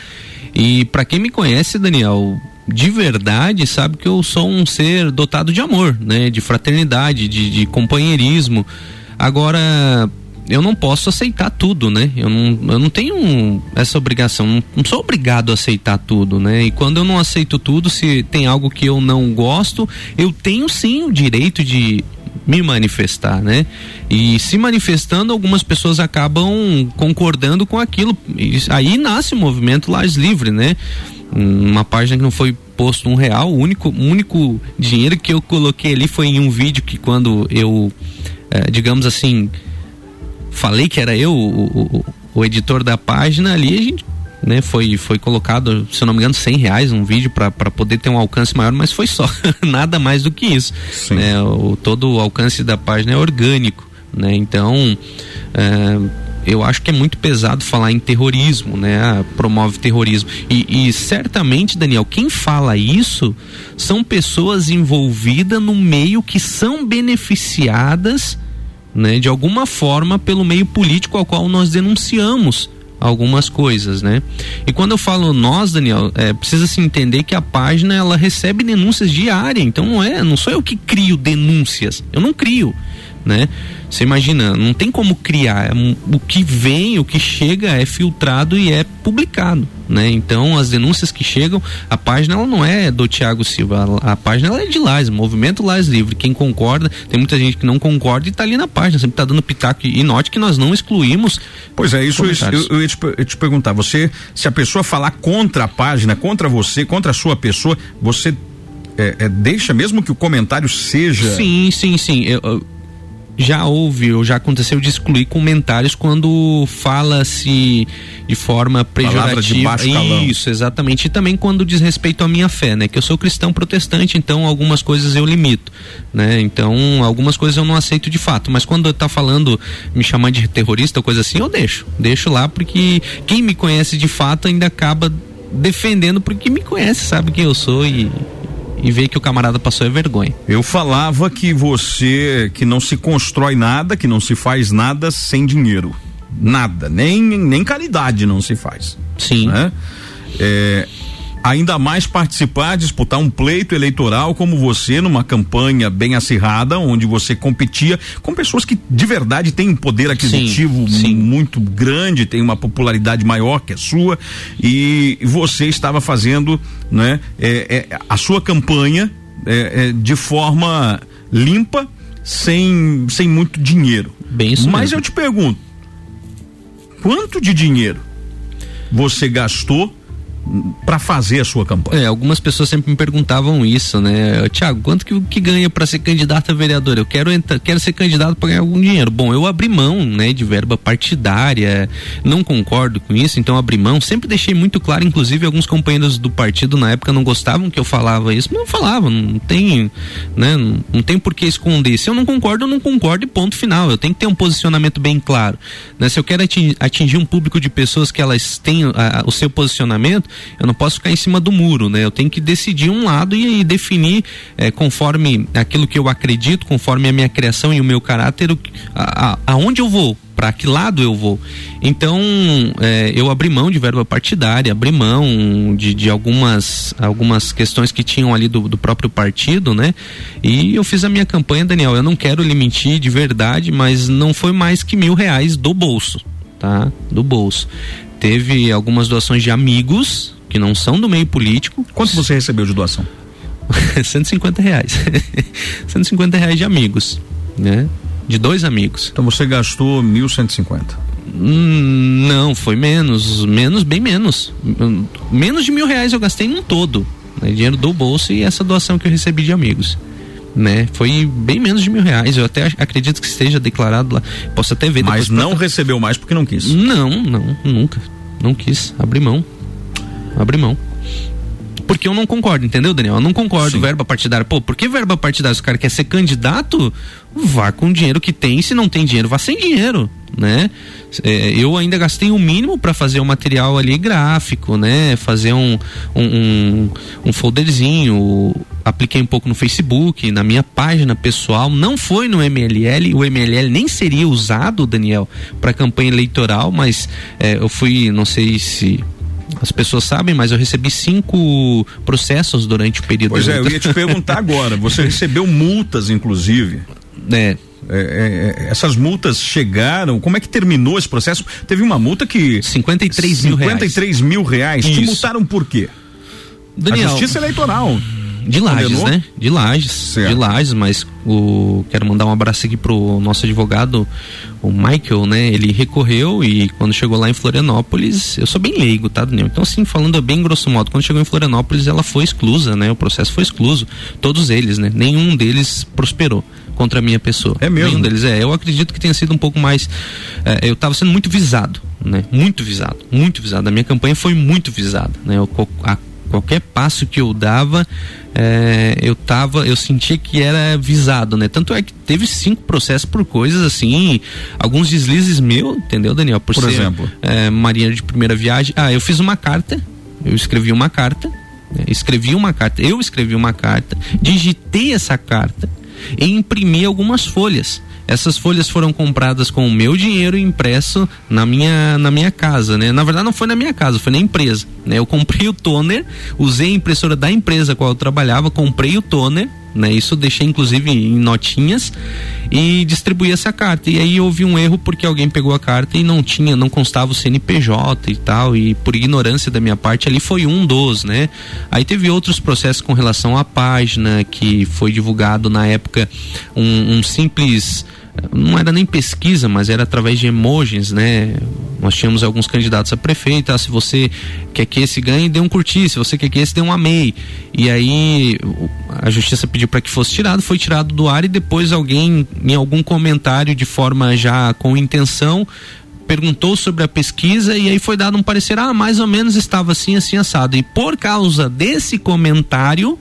E para quem me conhece, Daniel, de verdade sabe que eu sou um ser dotado de amor, né? De fraternidade, de, de companheirismo. Agora, eu não posso aceitar tudo, né? Eu não, eu não tenho essa obrigação, não, não, sou obrigado a aceitar tudo, né? E quando eu não aceito tudo, se tem algo que eu não gosto, eu tenho sim o direito de me manifestar, né? E se manifestando, algumas pessoas acabam concordando com aquilo. Aí nasce o movimento Lages Livre, né? Uma página que não foi posto um real, o único, único dinheiro que eu coloquei ali foi em um vídeo que quando eu, eh, digamos assim, falei que era eu o, o, o editor da página ali, a gente né, foi, foi colocado, se eu não me engano, cem reais um vídeo para poder ter um alcance maior, mas foi só, <laughs> nada mais do que isso. Né, o, todo o alcance da página é orgânico, né, então é, eu acho que é muito pesado falar em terrorismo, né, ah, promove terrorismo. E, e certamente, Daniel, quem fala isso são pessoas envolvidas no meio que são beneficiadas né, de alguma forma pelo meio político ao qual nós denunciamos algumas coisas, né? E quando eu falo nós, Daniel, é, precisa se entender que a página ela recebe denúncias diárias, então não é, não sou eu que crio denúncias, eu não crio, né? Você imagina, não tem como criar. É o que vem, o que chega é filtrado e é publicado, né? Então as denúncias que chegam, a página ela não é do Tiago Silva, a, a página ela é de Lais, Movimento Lais Livre. Quem concorda, tem muita gente que não concorda e está ali na página, sempre está dando pitaco. E note que nós não excluímos. Pois é, isso, isso eu, eu, ia te, eu te perguntar. Você, se a pessoa falar contra a página, contra você, contra a sua pessoa, você é, é, deixa mesmo que o comentário seja. Sim, sim, sim. Eu, eu, já houve ou já aconteceu de excluir comentários quando fala-se de forma pejorativa. De Isso, exatamente. E também quando diz respeito à minha fé, né? Que eu sou cristão protestante, então algumas coisas eu limito, né? Então algumas coisas eu não aceito de fato, mas quando tá falando me chamando de terrorista ou coisa assim, eu deixo. Deixo lá porque quem me conhece de fato ainda acaba defendendo porque me conhece, sabe quem eu sou e e ver que o camarada passou é vergonha. Eu falava que você que não se constrói nada, que não se faz nada sem dinheiro. Nada, nem nem caridade não se faz. Sim. Né? É, ainda mais participar, disputar um pleito eleitoral como você, numa campanha bem acirrada, onde você competia com pessoas que de verdade têm um poder aquisitivo sim, sim. muito grande, tem uma popularidade maior que a sua, e você estava fazendo né, é, é, a sua campanha é, é de forma limpa, sem, sem muito dinheiro. Bem isso Mas mesmo. eu te pergunto, quanto de dinheiro você gastou para fazer a sua campanha? É, algumas pessoas sempre me perguntavam isso, né? Tiago, quanto que, que ganha para ser candidato a vereador? Eu quero entrar, quero ser candidato para ganhar algum dinheiro. Bom, eu abri mão, né, de verba partidária, não concordo com isso, então abri mão. Sempre deixei muito claro, inclusive alguns companheiros do partido na época não gostavam que eu falava isso, mas não falava, não tem, né, não, tem por que esconder. Se eu não concordo, eu não concordo e ponto final. Eu tenho que ter um posicionamento bem claro, né? Se eu quero atingir, atingir um público de pessoas que elas têm a, o seu posicionamento, eu não posso ficar em cima do muro, né? Eu tenho que decidir um lado e, e definir é, conforme aquilo que eu acredito, conforme a minha criação e o meu caráter, o, a, aonde eu vou, para que lado eu vou. Então, é, eu abri mão de verba partidária, abri mão de, de algumas, algumas questões que tinham ali do, do, próprio partido, né? E eu fiz a minha campanha, Daniel. Eu não quero lhe mentir de verdade, mas não foi mais que mil reais do bolso, tá? Do bolso. Teve algumas doações de amigos que não são do meio político. Quanto você recebeu de doação? <laughs> 150 reais. <laughs> 150 reais de amigos, né? De dois amigos. Então você gastou 1.150? Hum, não, foi menos. Menos, bem menos. Menos de mil reais eu gastei num todo. Né? Dinheiro do bolso e essa doação que eu recebi de amigos. Né? Foi bem menos de mil reais. Eu até acredito que esteja declarado lá. Posso até ver Mas não pra... recebeu mais porque não quis? Não, não, nunca. Não quis. Abri mão. Abri mão porque eu não concordo, entendeu, Daniel? Eu não concordo. Sim. Verba partidária. Pô, por que verba partidária? Se o cara quer ser candidato, vá com o dinheiro que tem. Se não tem dinheiro, vá sem dinheiro, né? É, eu ainda gastei o mínimo para fazer um material ali gráfico, né? Fazer um, um, um, um folderzinho. Apliquei um pouco no Facebook, na minha página pessoal. Não foi no MLL. O MLL nem seria usado, Daniel, para campanha eleitoral, mas é, eu fui, não sei se as pessoas sabem, mas eu recebi cinco processos durante o período. Pois é, eu ia te perguntar agora. Você <laughs> recebeu multas, inclusive? É. É, é, é, essas multas chegaram, como é que terminou esse processo? Teve uma multa que 53 mil 53 mil reais. Te multaram por quê? Daniel, a justiça eleitoral. De Lages, né? De Lages. Certo. De Lages, mas o quero mandar um abraço aqui pro nosso advogado, o Michael, né? Ele recorreu e quando chegou lá em Florianópolis, eu sou bem leigo, tá, Daniel? Então, assim, falando bem grosso modo, quando chegou em Florianópolis, ela foi exclusa, né? O processo foi excluso. Todos eles, né? Nenhum deles prosperou contra a minha pessoa. É mesmo? Nenhum deles é. Eu acredito que tenha sido um pouco mais. É, eu estava sendo muito visado, né? Muito visado, muito visado. A minha campanha foi muito visada, né? Eu, a, qualquer passo que eu dava, é, eu tava, eu sentia que era visado, né? Tanto é que teve cinco processos por coisas assim, alguns deslizes meu, entendeu, Daniel? Por, por ser, exemplo, é, marinha de primeira viagem. Ah, eu fiz uma carta, eu escrevi uma carta, né? escrevi uma carta, eu escrevi uma carta, digitei essa carta e imprimi algumas folhas. Essas folhas foram compradas com o meu dinheiro impresso na minha, na minha casa, né? Na verdade não foi na minha casa, foi na empresa, né? Eu comprei o toner, usei a impressora da empresa a qual eu trabalhava, comprei o toner, né? Isso deixei inclusive em notinhas e distribuí essa carta. E aí houve um erro porque alguém pegou a carta e não tinha, não constava o CNPJ e tal, e por ignorância da minha parte ali foi um dos, né? Aí teve outros processos com relação à página que foi divulgado na época um, um simples não era nem pesquisa, mas era através de emojis, né? Nós tínhamos alguns candidatos a prefeito, ah, se você quer que esse ganhe, dê um curtir, se você quer que esse dê um amei. E aí a justiça pediu para que fosse tirado, foi tirado do ar e depois alguém em algum comentário de forma já com intenção perguntou sobre a pesquisa e aí foi dado um parecer, ah, mais ou menos estava assim, assim assado. E por causa desse comentário,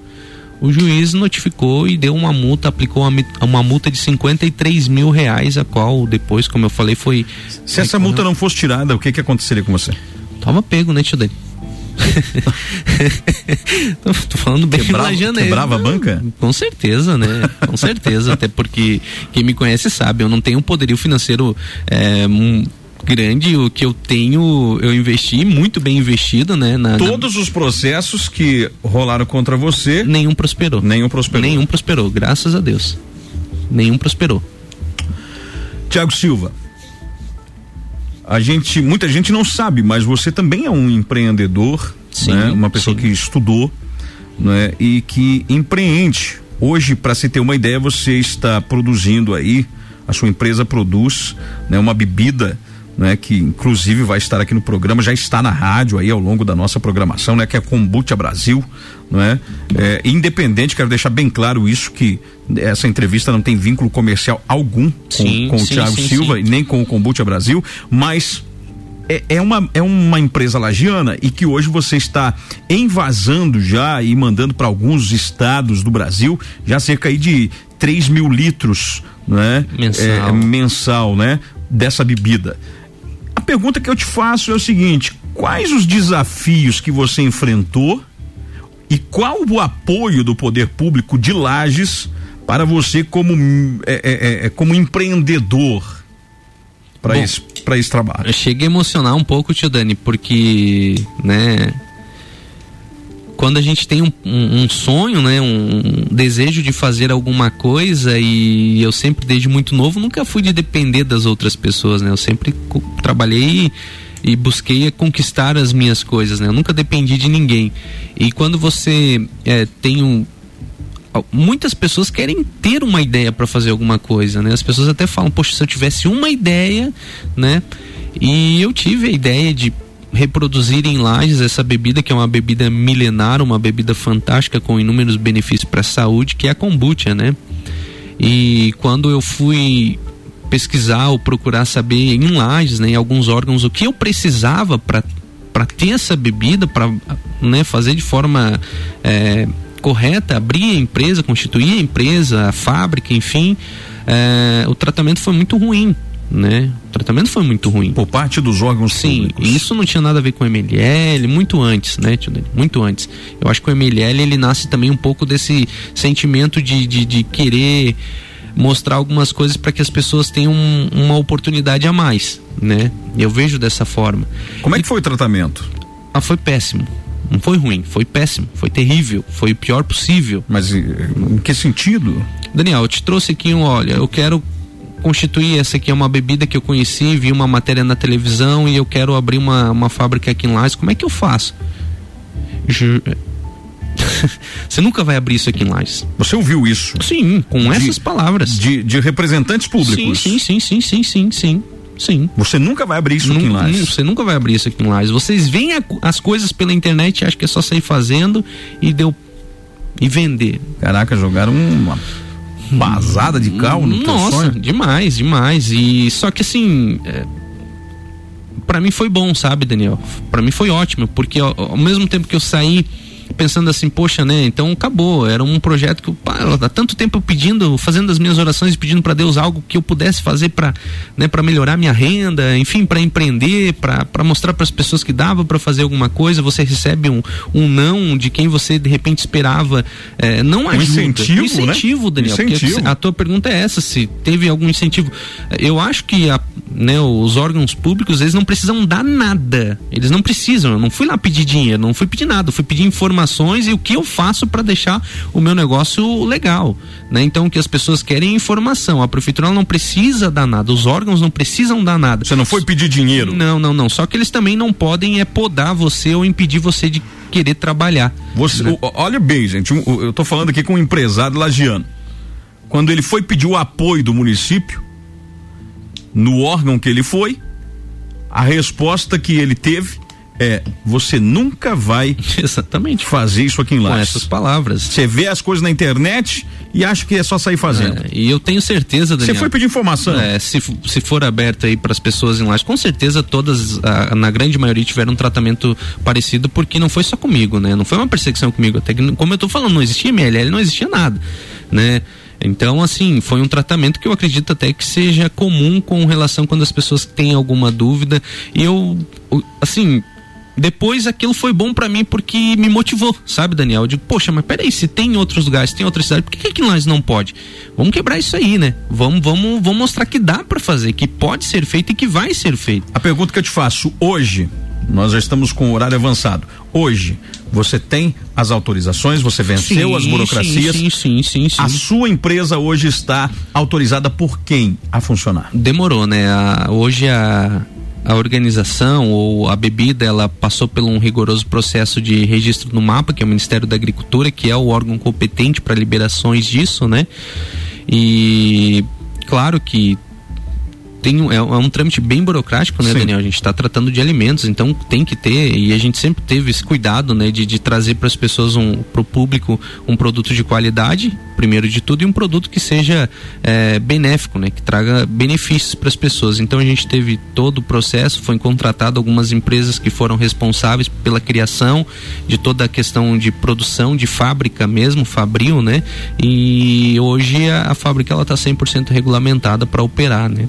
o juiz notificou e deu uma multa, aplicou uma, uma multa de 53 mil reais, a qual depois, como eu falei, foi. Se essa multa não fosse tirada, o que que aconteceria com você? Toma pego, né, tio Dani? <laughs> tô, tô, falando bem quebrava, de janeiro. Quebrava a banca? Com certeza, né? Com certeza, até porque quem me conhece sabe, eu não tenho um poderio financeiro é, grande, o que eu tenho, eu investi, muito bem investido, né? Na, Todos na... os processos que rolaram contra você. Nenhum prosperou. Nenhum prosperou. Nenhum prosperou, graças a Deus. Nenhum prosperou. Tiago Silva. A gente, muita gente não sabe, mas você também é um empreendedor, sim, né? Uma pessoa sim. que estudou, né? E que empreende. Hoje, para se ter uma ideia, você está produzindo aí, a sua empresa produz, né? Uma bebida né, que inclusive vai estar aqui no programa, já está na rádio aí ao longo da nossa programação, né, que é Kombucha Brasil, não é? Independente, quero deixar bem claro isso que essa entrevista não tem vínculo comercial algum com, Sim, com o sim, Thiago sim, Silva e nem com o Kombucha Brasil, mas é, é uma, é uma empresa lagiana e que hoje você está envasando já e mandando para alguns estados do Brasil já cerca aí de 3 mil litros né? Mensal. É, mensal, né? Dessa bebida. Pergunta que eu te faço é o seguinte: quais os desafios que você enfrentou e qual o apoio do poder público de Lages para você como, é, é, é, como empreendedor para esse, pra esse trabalho? Eu cheguei a emocionar um pouco, tio Dani, porque, né, quando a gente tem um, um- um sonho, né, um desejo de fazer alguma coisa e eu sempre desde muito novo nunca fui de depender das outras pessoas, né? Eu sempre trabalhei e busquei conquistar as minhas coisas, né? Eu nunca dependi de ninguém. E quando você é, tem um muitas pessoas querem ter uma ideia para fazer alguma coisa, né? As pessoas até falam, poxa, se eu tivesse uma ideia, né? E eu tive a ideia de reproduzir em Lages essa bebida que é uma bebida milenar, uma bebida fantástica com inúmeros benefícios para a saúde, que é a kombucha, né? E quando eu fui pesquisar ou procurar saber em Lages, né, em alguns órgãos, o que eu precisava para para ter essa bebida, para né, fazer de forma é, correta, abrir a empresa, constituir a empresa, a fábrica, enfim, é, o tratamento foi muito ruim. Né? O tratamento foi muito ruim. Por parte dos órgãos Sim, e isso não tinha nada a ver com o MLL, muito antes, né, tio Dani? Muito antes. Eu acho que o MLL ele nasce também um pouco desse sentimento de, de, de querer mostrar algumas coisas para que as pessoas tenham um- uma oportunidade a mais, né? Eu vejo dessa forma. Como é que foi o tratamento? Ah, foi péssimo. Não foi ruim, foi péssimo, foi terrível, foi o pior possível. Mas em que sentido? Daniel, eu te trouxe aqui um, olha, eu quero constituir essa aqui é uma bebida que eu conheci, vi uma matéria na televisão e eu quero abrir uma, uma fábrica aqui em Lages. Como é que eu faço? Ju- <laughs> Você nunca vai abrir isso aqui em Lages. Você ouviu isso? Sim, com De- essas palavras. De, de representantes públicos. Sim, sim, sim, sim, sim, sim, sim. Você nunca vai abrir isso aqui em Lages. Você nunca vai abrir isso aqui em Lages. Vocês veem a- as coisas pela internet e acham que é só sair fazendo e deu e vender. Caraca, jogaram uma pasada de cal no Nossa, sonho? demais, demais. E só que assim, é, para mim foi bom, sabe, Daniel? Pra mim foi ótimo, porque ao, ao mesmo tempo que eu saí pensando assim, poxa, né? Então acabou. Era um projeto que eu, pá, há tanto tempo pedindo, fazendo as minhas orações, pedindo para Deus algo que eu pudesse fazer para, né, para melhorar minha renda, enfim, para empreender, para mostrar para as pessoas que dava para fazer alguma coisa. Você recebe um, um não de quem você de repente esperava, é, não Um ajuda. incentivo, um incentivo, né? Daniel. Incentivo. a tua pergunta é essa, se teve algum incentivo. Eu acho que a- né, os órgãos públicos, eles não precisam dar nada. Eles não precisam. Eu não fui lá pedir dinheiro, não fui pedir nada. Eu fui pedir informações e o que eu faço para deixar o meu negócio legal. Né? Então, o que as pessoas querem é informação. A prefeitura não precisa dar nada. Os órgãos não precisam dar nada. Você não foi pedir dinheiro? Não, não, não. Só que eles também não podem é podar você ou impedir você de querer trabalhar. Você, né? olha bem, gente, eu tô falando aqui com um empresário lagiano. Quando ele foi pedir o apoio do município, no órgão que ele foi, a resposta que ele teve é: você nunca vai <laughs> Exatamente. fazer isso aqui em Com Lages. essas palavras. Você vê as coisas na internet e acha que é só sair fazendo. É, e eu tenho certeza, Daniel. Você foi pedir informação? É, se, se for aberto aí para as pessoas em Lages, com certeza todas, a- na grande maioria, tiveram um tratamento parecido, porque não foi só comigo, né? Não foi uma perseguição comigo. Até que, como eu tô falando, não existia MLL, não existia nada, né? Então, assim, foi um tratamento que eu acredito até que seja comum com relação quando as pessoas têm alguma dúvida. E eu, assim, depois aquilo foi bom pra mim porque me motivou, sabe, Daniel? Eu digo, poxa, mas peraí, se tem em outros lugares, se tem em outras cidades, por que, que nós não pode? Vamos quebrar isso aí, né? Vamos, vamos, vamos mostrar que dá pra fazer, que pode ser feito e que vai ser feito. A pergunta que eu te faço hoje, nós já estamos com o horário avançado. Hoje, você tem as autorizações, você venceu Sim, as burocracias. sim, sim, sim, sim. A sua empresa hoje está autorizada por quem a funcionar? Demorou, né? A- hoje a, a organização ou a bebida ela passou por um rigoroso processo de registro no mapa, que é o Ministério da Agricultura, que é o órgão competente para liberações disso, né? E claro que tem um- é, um- é um trâmite bem burocrático, né, Sim. Daniel? A gente está tratando de alimentos, então tem que ter e a gente sempre teve esse cuidado, né, de, de trazer para as pessoas um, para o público um produto de qualidade, primeiro de tudo, e um produto que seja é, benéfico, né, que traga benefícios para as pessoas. Então a gente teve todo o processo, foi contratado algumas empresas que foram responsáveis pela criação de toda a questão de produção de fábrica mesmo, Fabril, né? E hoje a, a fábrica ela tá 100% regulamentada para operar, né?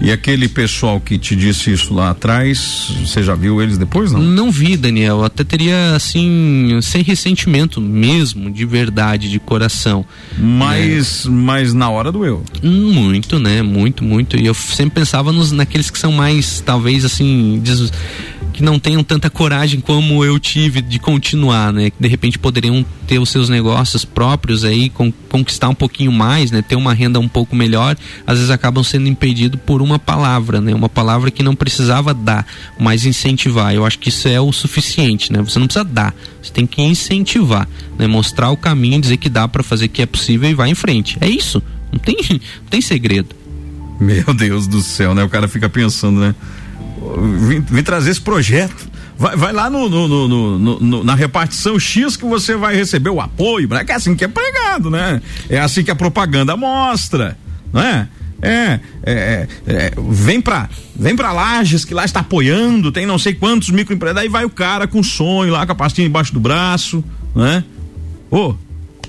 E aquele pessoal que te disse isso lá atrás, você já viu eles depois, não? Não vi, Daniel. Até teria assim, sem ressentimento mesmo, de verdade, de coração. Mas, mas na hora doeu. Muito, né? Muito, muito. E eu sempre pensava nos, naqueles que são mais, talvez assim, des- que não tenham tanta coragem como eu tive de continuar, né? Que de repente poderiam ter os seus negócios próprios aí, con- conquistar um pouquinho mais, né? Ter uma renda um pouco melhor, às vezes acabam sendo impedidos por uma palavra, né? Uma palavra que não precisava dar, mas incentivar. Eu acho que isso é o suficiente, né? Você não precisa dar, você tem que incentivar, né? Mostrar o caminho, dizer que dá para fazer que é possível e vai em frente. É isso. Não tem, <laughs> não tem segredo. Meu Deus do céu, né? O cara fica pensando, né? Vim, vim trazer esse projeto. Vai, vai lá no, no- no- no- na repartição X que você vai receber o apoio. Não é assim que é pregado, né? É assim que a propaganda mostra, não é? É, é, vem pra, vem pra Lages que lá está apoiando, tem não sei quantos microempresários, aí vai o cara com sonho lá, com a pastinha embaixo do braço, né? Ô,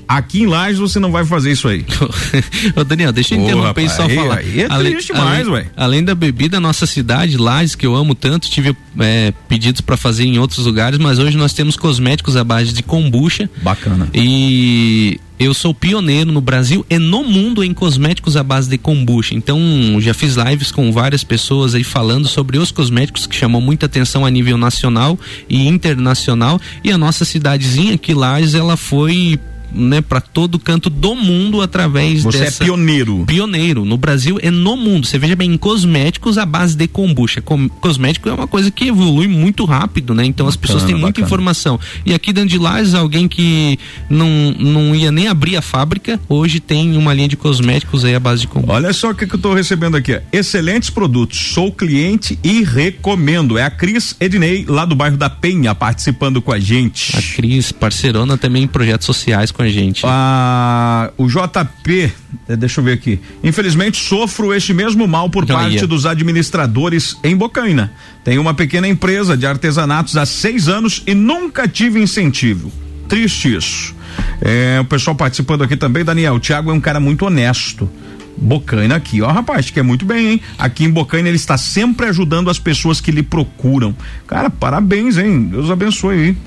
aqui em Lages você não vai fazer isso aí. <laughs> Ô Daniel, deixa eu interromper e só aí- falar. aí é triste demais, além, ué. além da bebida, nossa cidade, Lages, que eu amo tanto, tive é, pedidos para fazer em outros lugares, mas hoje nós temos cosméticos à base de kombucha. Bacana. E eu sou pioneiro no Brasil e no mundo em cosméticos à base de kombucha. Então, já fiz lives com várias pessoas aí falando sobre os cosméticos que chamam muita atenção a nível nacional e internacional. E a nossa cidadezinha aqui, Lages, ela foi né, para todo canto do mundo através Você dessa é pioneiro. pioneiro no Brasil e no mundo. Você veja bem, em cosméticos à base de kombucha. Com, cosmético é uma coisa que evolui muito rápido, né? Então as pessoas têm muita bacana. informação. E aqui dentro de Lages, alguém que não, não ia nem abrir a fábrica, hoje tem uma linha de cosméticos aí à base de kombucha. Olha só o que, que eu tô recebendo aqui. Excelentes produtos. Sou cliente e recomendo. É a Cris Ednei, lá do bairro da Penha, participando com a gente. A Cris, parceirona também em projetos sociais com a gente. Ah, o JP, eh, deixa eu ver aqui. Infelizmente sofro este mesmo mal por Então, parte ó. dos administradores em Bocaina. Tenho uma pequena empresa de artesanatos há seis anos e nunca tive incentivo. Triste isso. É, o pessoal participando aqui também, Daniel. O Thiago é um cara muito honesto. Bocaina aqui, ó, rapaz, que é muito bem, hein? Aqui em Bocaina ele está sempre ajudando as pessoas que lhe procuram. Cara, parabéns, hein? Deus abençoe aí.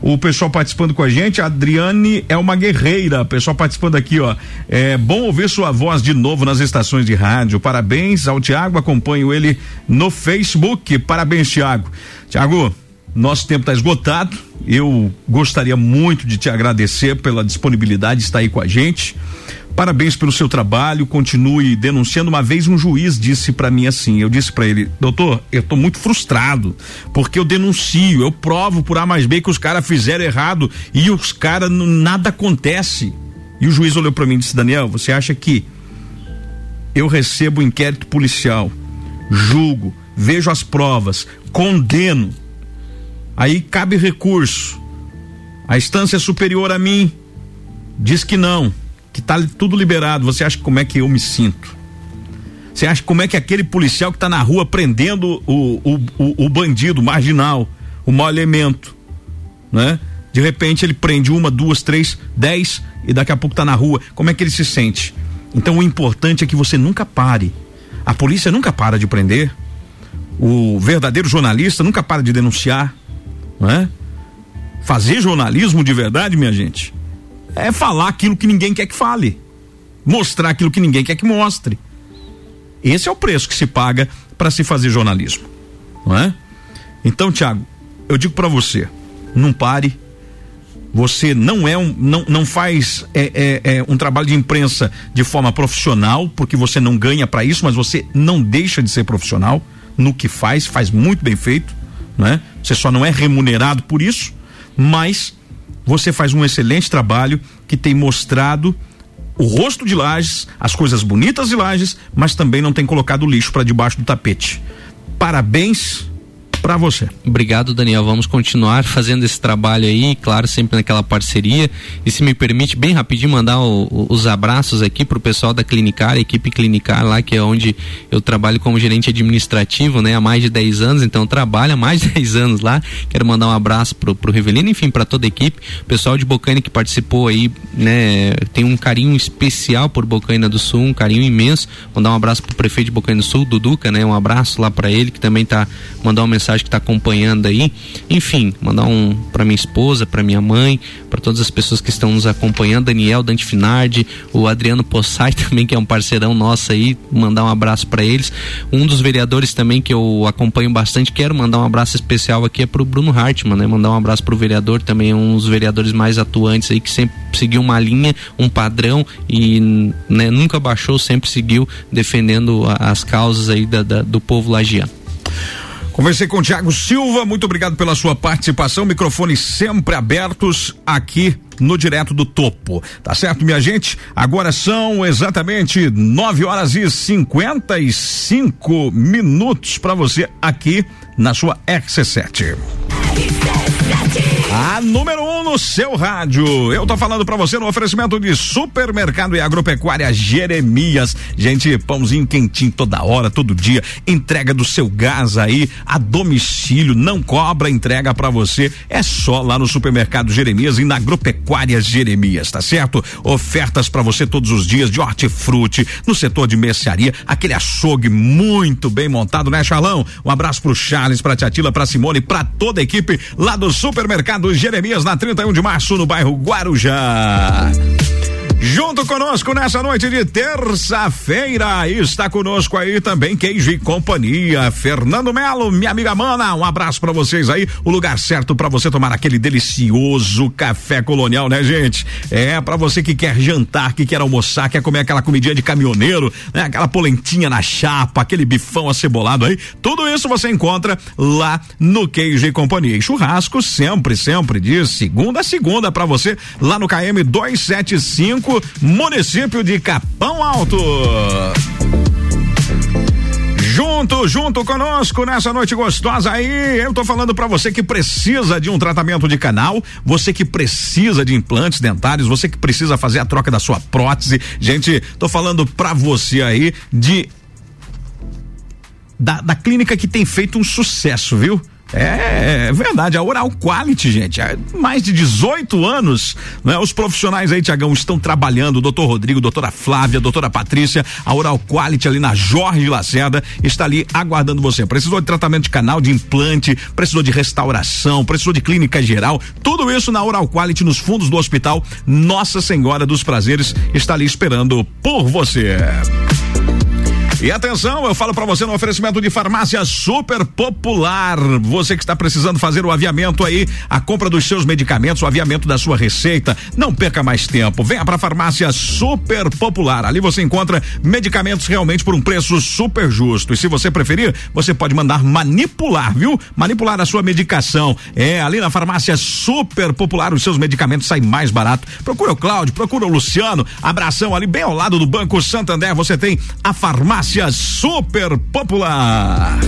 O pessoal participando com a gente, a Adriane é uma guerreira. O pessoal participando aqui, ó. É bom ouvir sua voz de novo nas estações de rádio. Parabéns ao Tiago, acompanho ele no Facebook. Parabéns, Tiago. Tiago, nosso tempo está esgotado. Eu gostaria muito de te agradecer pela disponibilidade de estar aí com a gente. Parabéns pelo seu trabalho, continue denunciando. Uma vez um juiz disse para mim assim, eu disse para ele, doutor, eu tô muito frustrado, porque eu denuncio, eu provo por A mais B que os caras fizeram errado e os caras nada acontece. E o juiz olhou para mim e disse, Daniel, você acha que eu recebo inquérito policial, julgo, vejo as provas, condeno, aí cabe recurso. A instância superior a mim diz que não, que tá tudo liberado. Você acha como é que eu me sinto? Você acha como é que aquele policial que tá na rua prendendo o, o, o, o bandido marginal, o mau elemento, né? De repente ele prende uma, duas, três, dez e daqui a pouco tá na rua. Como é que ele se sente? Então o importante é que você nunca pare. A polícia nunca para de prender. O verdadeiro jornalista nunca para de denunciar, não é? Fazer jornalismo de verdade, minha gente, é falar aquilo que ninguém quer que fale, mostrar aquilo que ninguém quer que mostre. Esse é o preço que se paga para se fazer jornalismo, não é? Então, Tiago, eu digo para você, não pare. Você não é um, não, não faz é, é, é, um trabalho de imprensa de forma profissional, porque você não ganha para isso, mas você não deixa de ser profissional no que faz, faz muito bem feito, né? Você só não é remunerado por isso, mas você faz um excelente trabalho que tem mostrado o rosto de Lages, as coisas bonitas de Lages, mas também não tem colocado lixo para debaixo do tapete. Parabéns para você. Obrigado, Daniel. Vamos continuar fazendo esse trabalho aí, claro, sempre naquela parceria. E se me permite, bem rapidinho, mandar o, o, os abraços aqui pro pessoal da Clinicar, a equipe Clinicar lá, que é onde eu trabalho como gerente administrativo, né, há mais de 10 anos, então trabalho há mais de <laughs> 10 anos lá. Quero mandar um abraço pro, pro Rivelino, enfim, para toda a equipe. O pessoal de Bocaina que participou aí, né, tem um carinho especial por Bocaina do Sul, um carinho imenso. Mandar um abraço pro prefeito de Bocaina do Sul, Duduca, né, um abraço lá para ele, que também tá mandando uma mensagem que está acompanhando aí. Enfim, mandar um para minha esposa, para minha mãe, para todas as pessoas que estão nos acompanhando, Daniel Dante Finardi, o Adriano Possai <laughs> também, que é um parceirão nosso aí, mandar um abraço para eles. Um dos vereadores também que eu acompanho bastante, quero mandar um abraço especial aqui é pro Bruno Hartmann, né? Mandar um abraço pro vereador, também um dos vereadores mais atuantes aí que sempre seguiu uma linha, um padrão e né, nunca baixou, sempre seguiu defendendo as causas aí da, da, do povo lagiano. Conversei com o Tiago Silva, muito obrigado pela sua participação. Microfones sempre abertos aqui no Direto do Topo. Tá certo, minha gente? Agora são exatamente 9 horas e 55 minutos para você aqui na sua RC7. A número um no seu rádio. Eu tô falando para você no oferecimento de supermercado e agropecuária Jeremias. Gente, pãozinho quentinho toda hora, todo dia. Entrega do seu gás aí a domicílio. Não cobra entrega para você. É só lá no supermercado Jeremias e na agropecuária Jeremias, tá certo? Ofertas para você todos os dias de hortifruti, no setor de mercearia, aquele açougue muito bem montado, né, Charlão? Um abraço pro Charles, pra Tiatila, pra Simone, pra toda a equipe lá do supermercado Jeremias na 31 de março no bairro Guarujá. Junto conosco nessa noite de terça-feira está conosco aí também Queijo e Companhia, Fernando Melo, minha amiga Mana, um abraço para vocês aí, o lugar certo para você tomar aquele delicioso café colonial, né, gente? É para você que quer jantar, que quer almoçar, quer comer aquela comidinha de caminhoneiro, né? Aquela polentinha na chapa, aquele bifão acebolado aí, tudo isso você encontra lá no Queijo e Companhia. E churrasco sempre, sempre de segunda a segunda para você lá no KM 275 município de Capão Alto. Junto, junto conosco nessa noite gostosa aí, eu tô falando para você que precisa de um tratamento de canal, você que precisa de implantes dentários, você que precisa fazer a troca da sua prótese. Gente, tô falando para você aí de da, da clínica que tem feito um sucesso, viu? É, é, verdade, a Oral Quality, gente, há mais de 18 anos, né? Os profissionais aí, Tiagão, estão trabalhando, doutor Rodrigo, doutora Flávia, doutora Patrícia, a Oral Quality ali na Jorge Lacerda, está ali aguardando você. Precisou de tratamento de canal, de implante, precisou de restauração, precisou de clínica geral, tudo isso na Oral Quality, nos fundos do hospital Nossa Senhora dos Prazeres, está ali esperando por você. E atenção, eu falo para você no oferecimento de farmácia super popular. Você que está precisando fazer o aviamento aí, a compra dos seus medicamentos, o aviamento da sua receita. Não perca mais tempo. Venha para a farmácia super popular. Ali você encontra medicamentos realmente por um preço super justo. E se você preferir, você pode mandar manipular, viu? Manipular a sua medicação. É, ali na farmácia super popular, os seus medicamentos saem mais barato. Procura o Cláudio, procura o Luciano. Abração ali bem ao lado do Banco Santander. Você tem a farmácia farmácia super popular.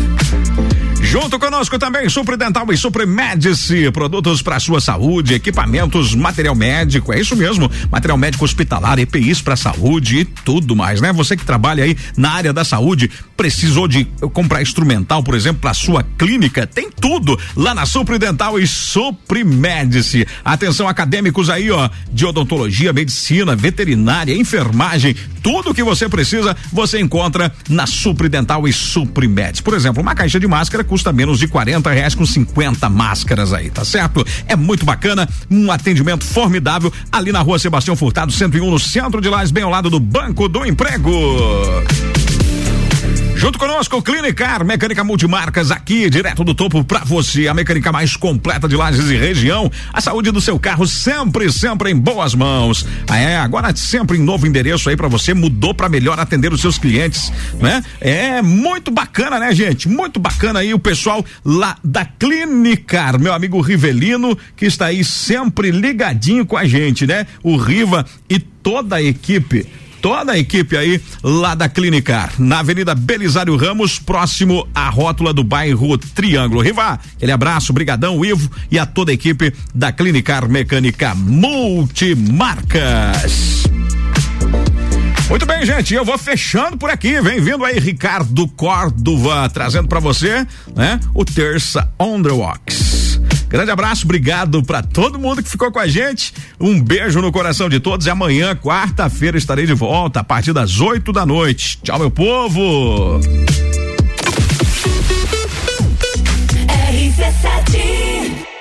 Junto conosco também Supre Dental e Supre Medici, produtos para sua saúde, equipamentos, material médico, é isso mesmo, material médico hospitalar, EPIs para saúde e tudo mais, né? Você que trabalha aí na área da saúde, precisou de comprar instrumental, por exemplo, para sua clínica, tem tudo lá na Supre Dental e Supre Medici. Atenção acadêmicos aí, ó, de odontologia, medicina, veterinária, enfermagem, tudo que você precisa, você encontra na Supre Dental e Supre Medici. Por exemplo, uma caixa de máscara custa menos de 40 reais com 50 máscaras aí, tá certo? É muito bacana, um atendimento formidável ali na rua Sebastião Furtado, 101, no centro de Lages, bem ao lado do Banco do Emprego. Junto conosco, Clinicar, mecânica multimarcas aqui, direto do topo pra você, a mecânica mais completa de Lages e região. A saúde do seu carro sempre, sempre em boas mãos. Ah, é, agora sempre em novo endereço aí pra você, mudou pra melhor atender os seus clientes, né? É muito bacana, né, gente? Muito bacana aí o pessoal lá da Clinicar, meu amigo Rivelino, que está aí sempre ligadinho com a gente, né? O Riva e toda a equipe toda a equipe aí lá da Clinicar, na Avenida Belisário Ramos, próximo à rótula do bairro Triângulo. Riva, aquele abraço, brigadão, Ivo e a toda a equipe da Clinicar Mecânica Multimarcas. Muito bem, gente, eu vou fechando por aqui. Vem vindo aí Ricardo Córdova trazendo para você, né, o Terça on the. Grande abraço, obrigado para todo mundo que ficou com a gente. Um beijo no coração de todos e amanhã, quarta-feira, estarei de volta a partir das 8 da noite. Tchau, meu povo.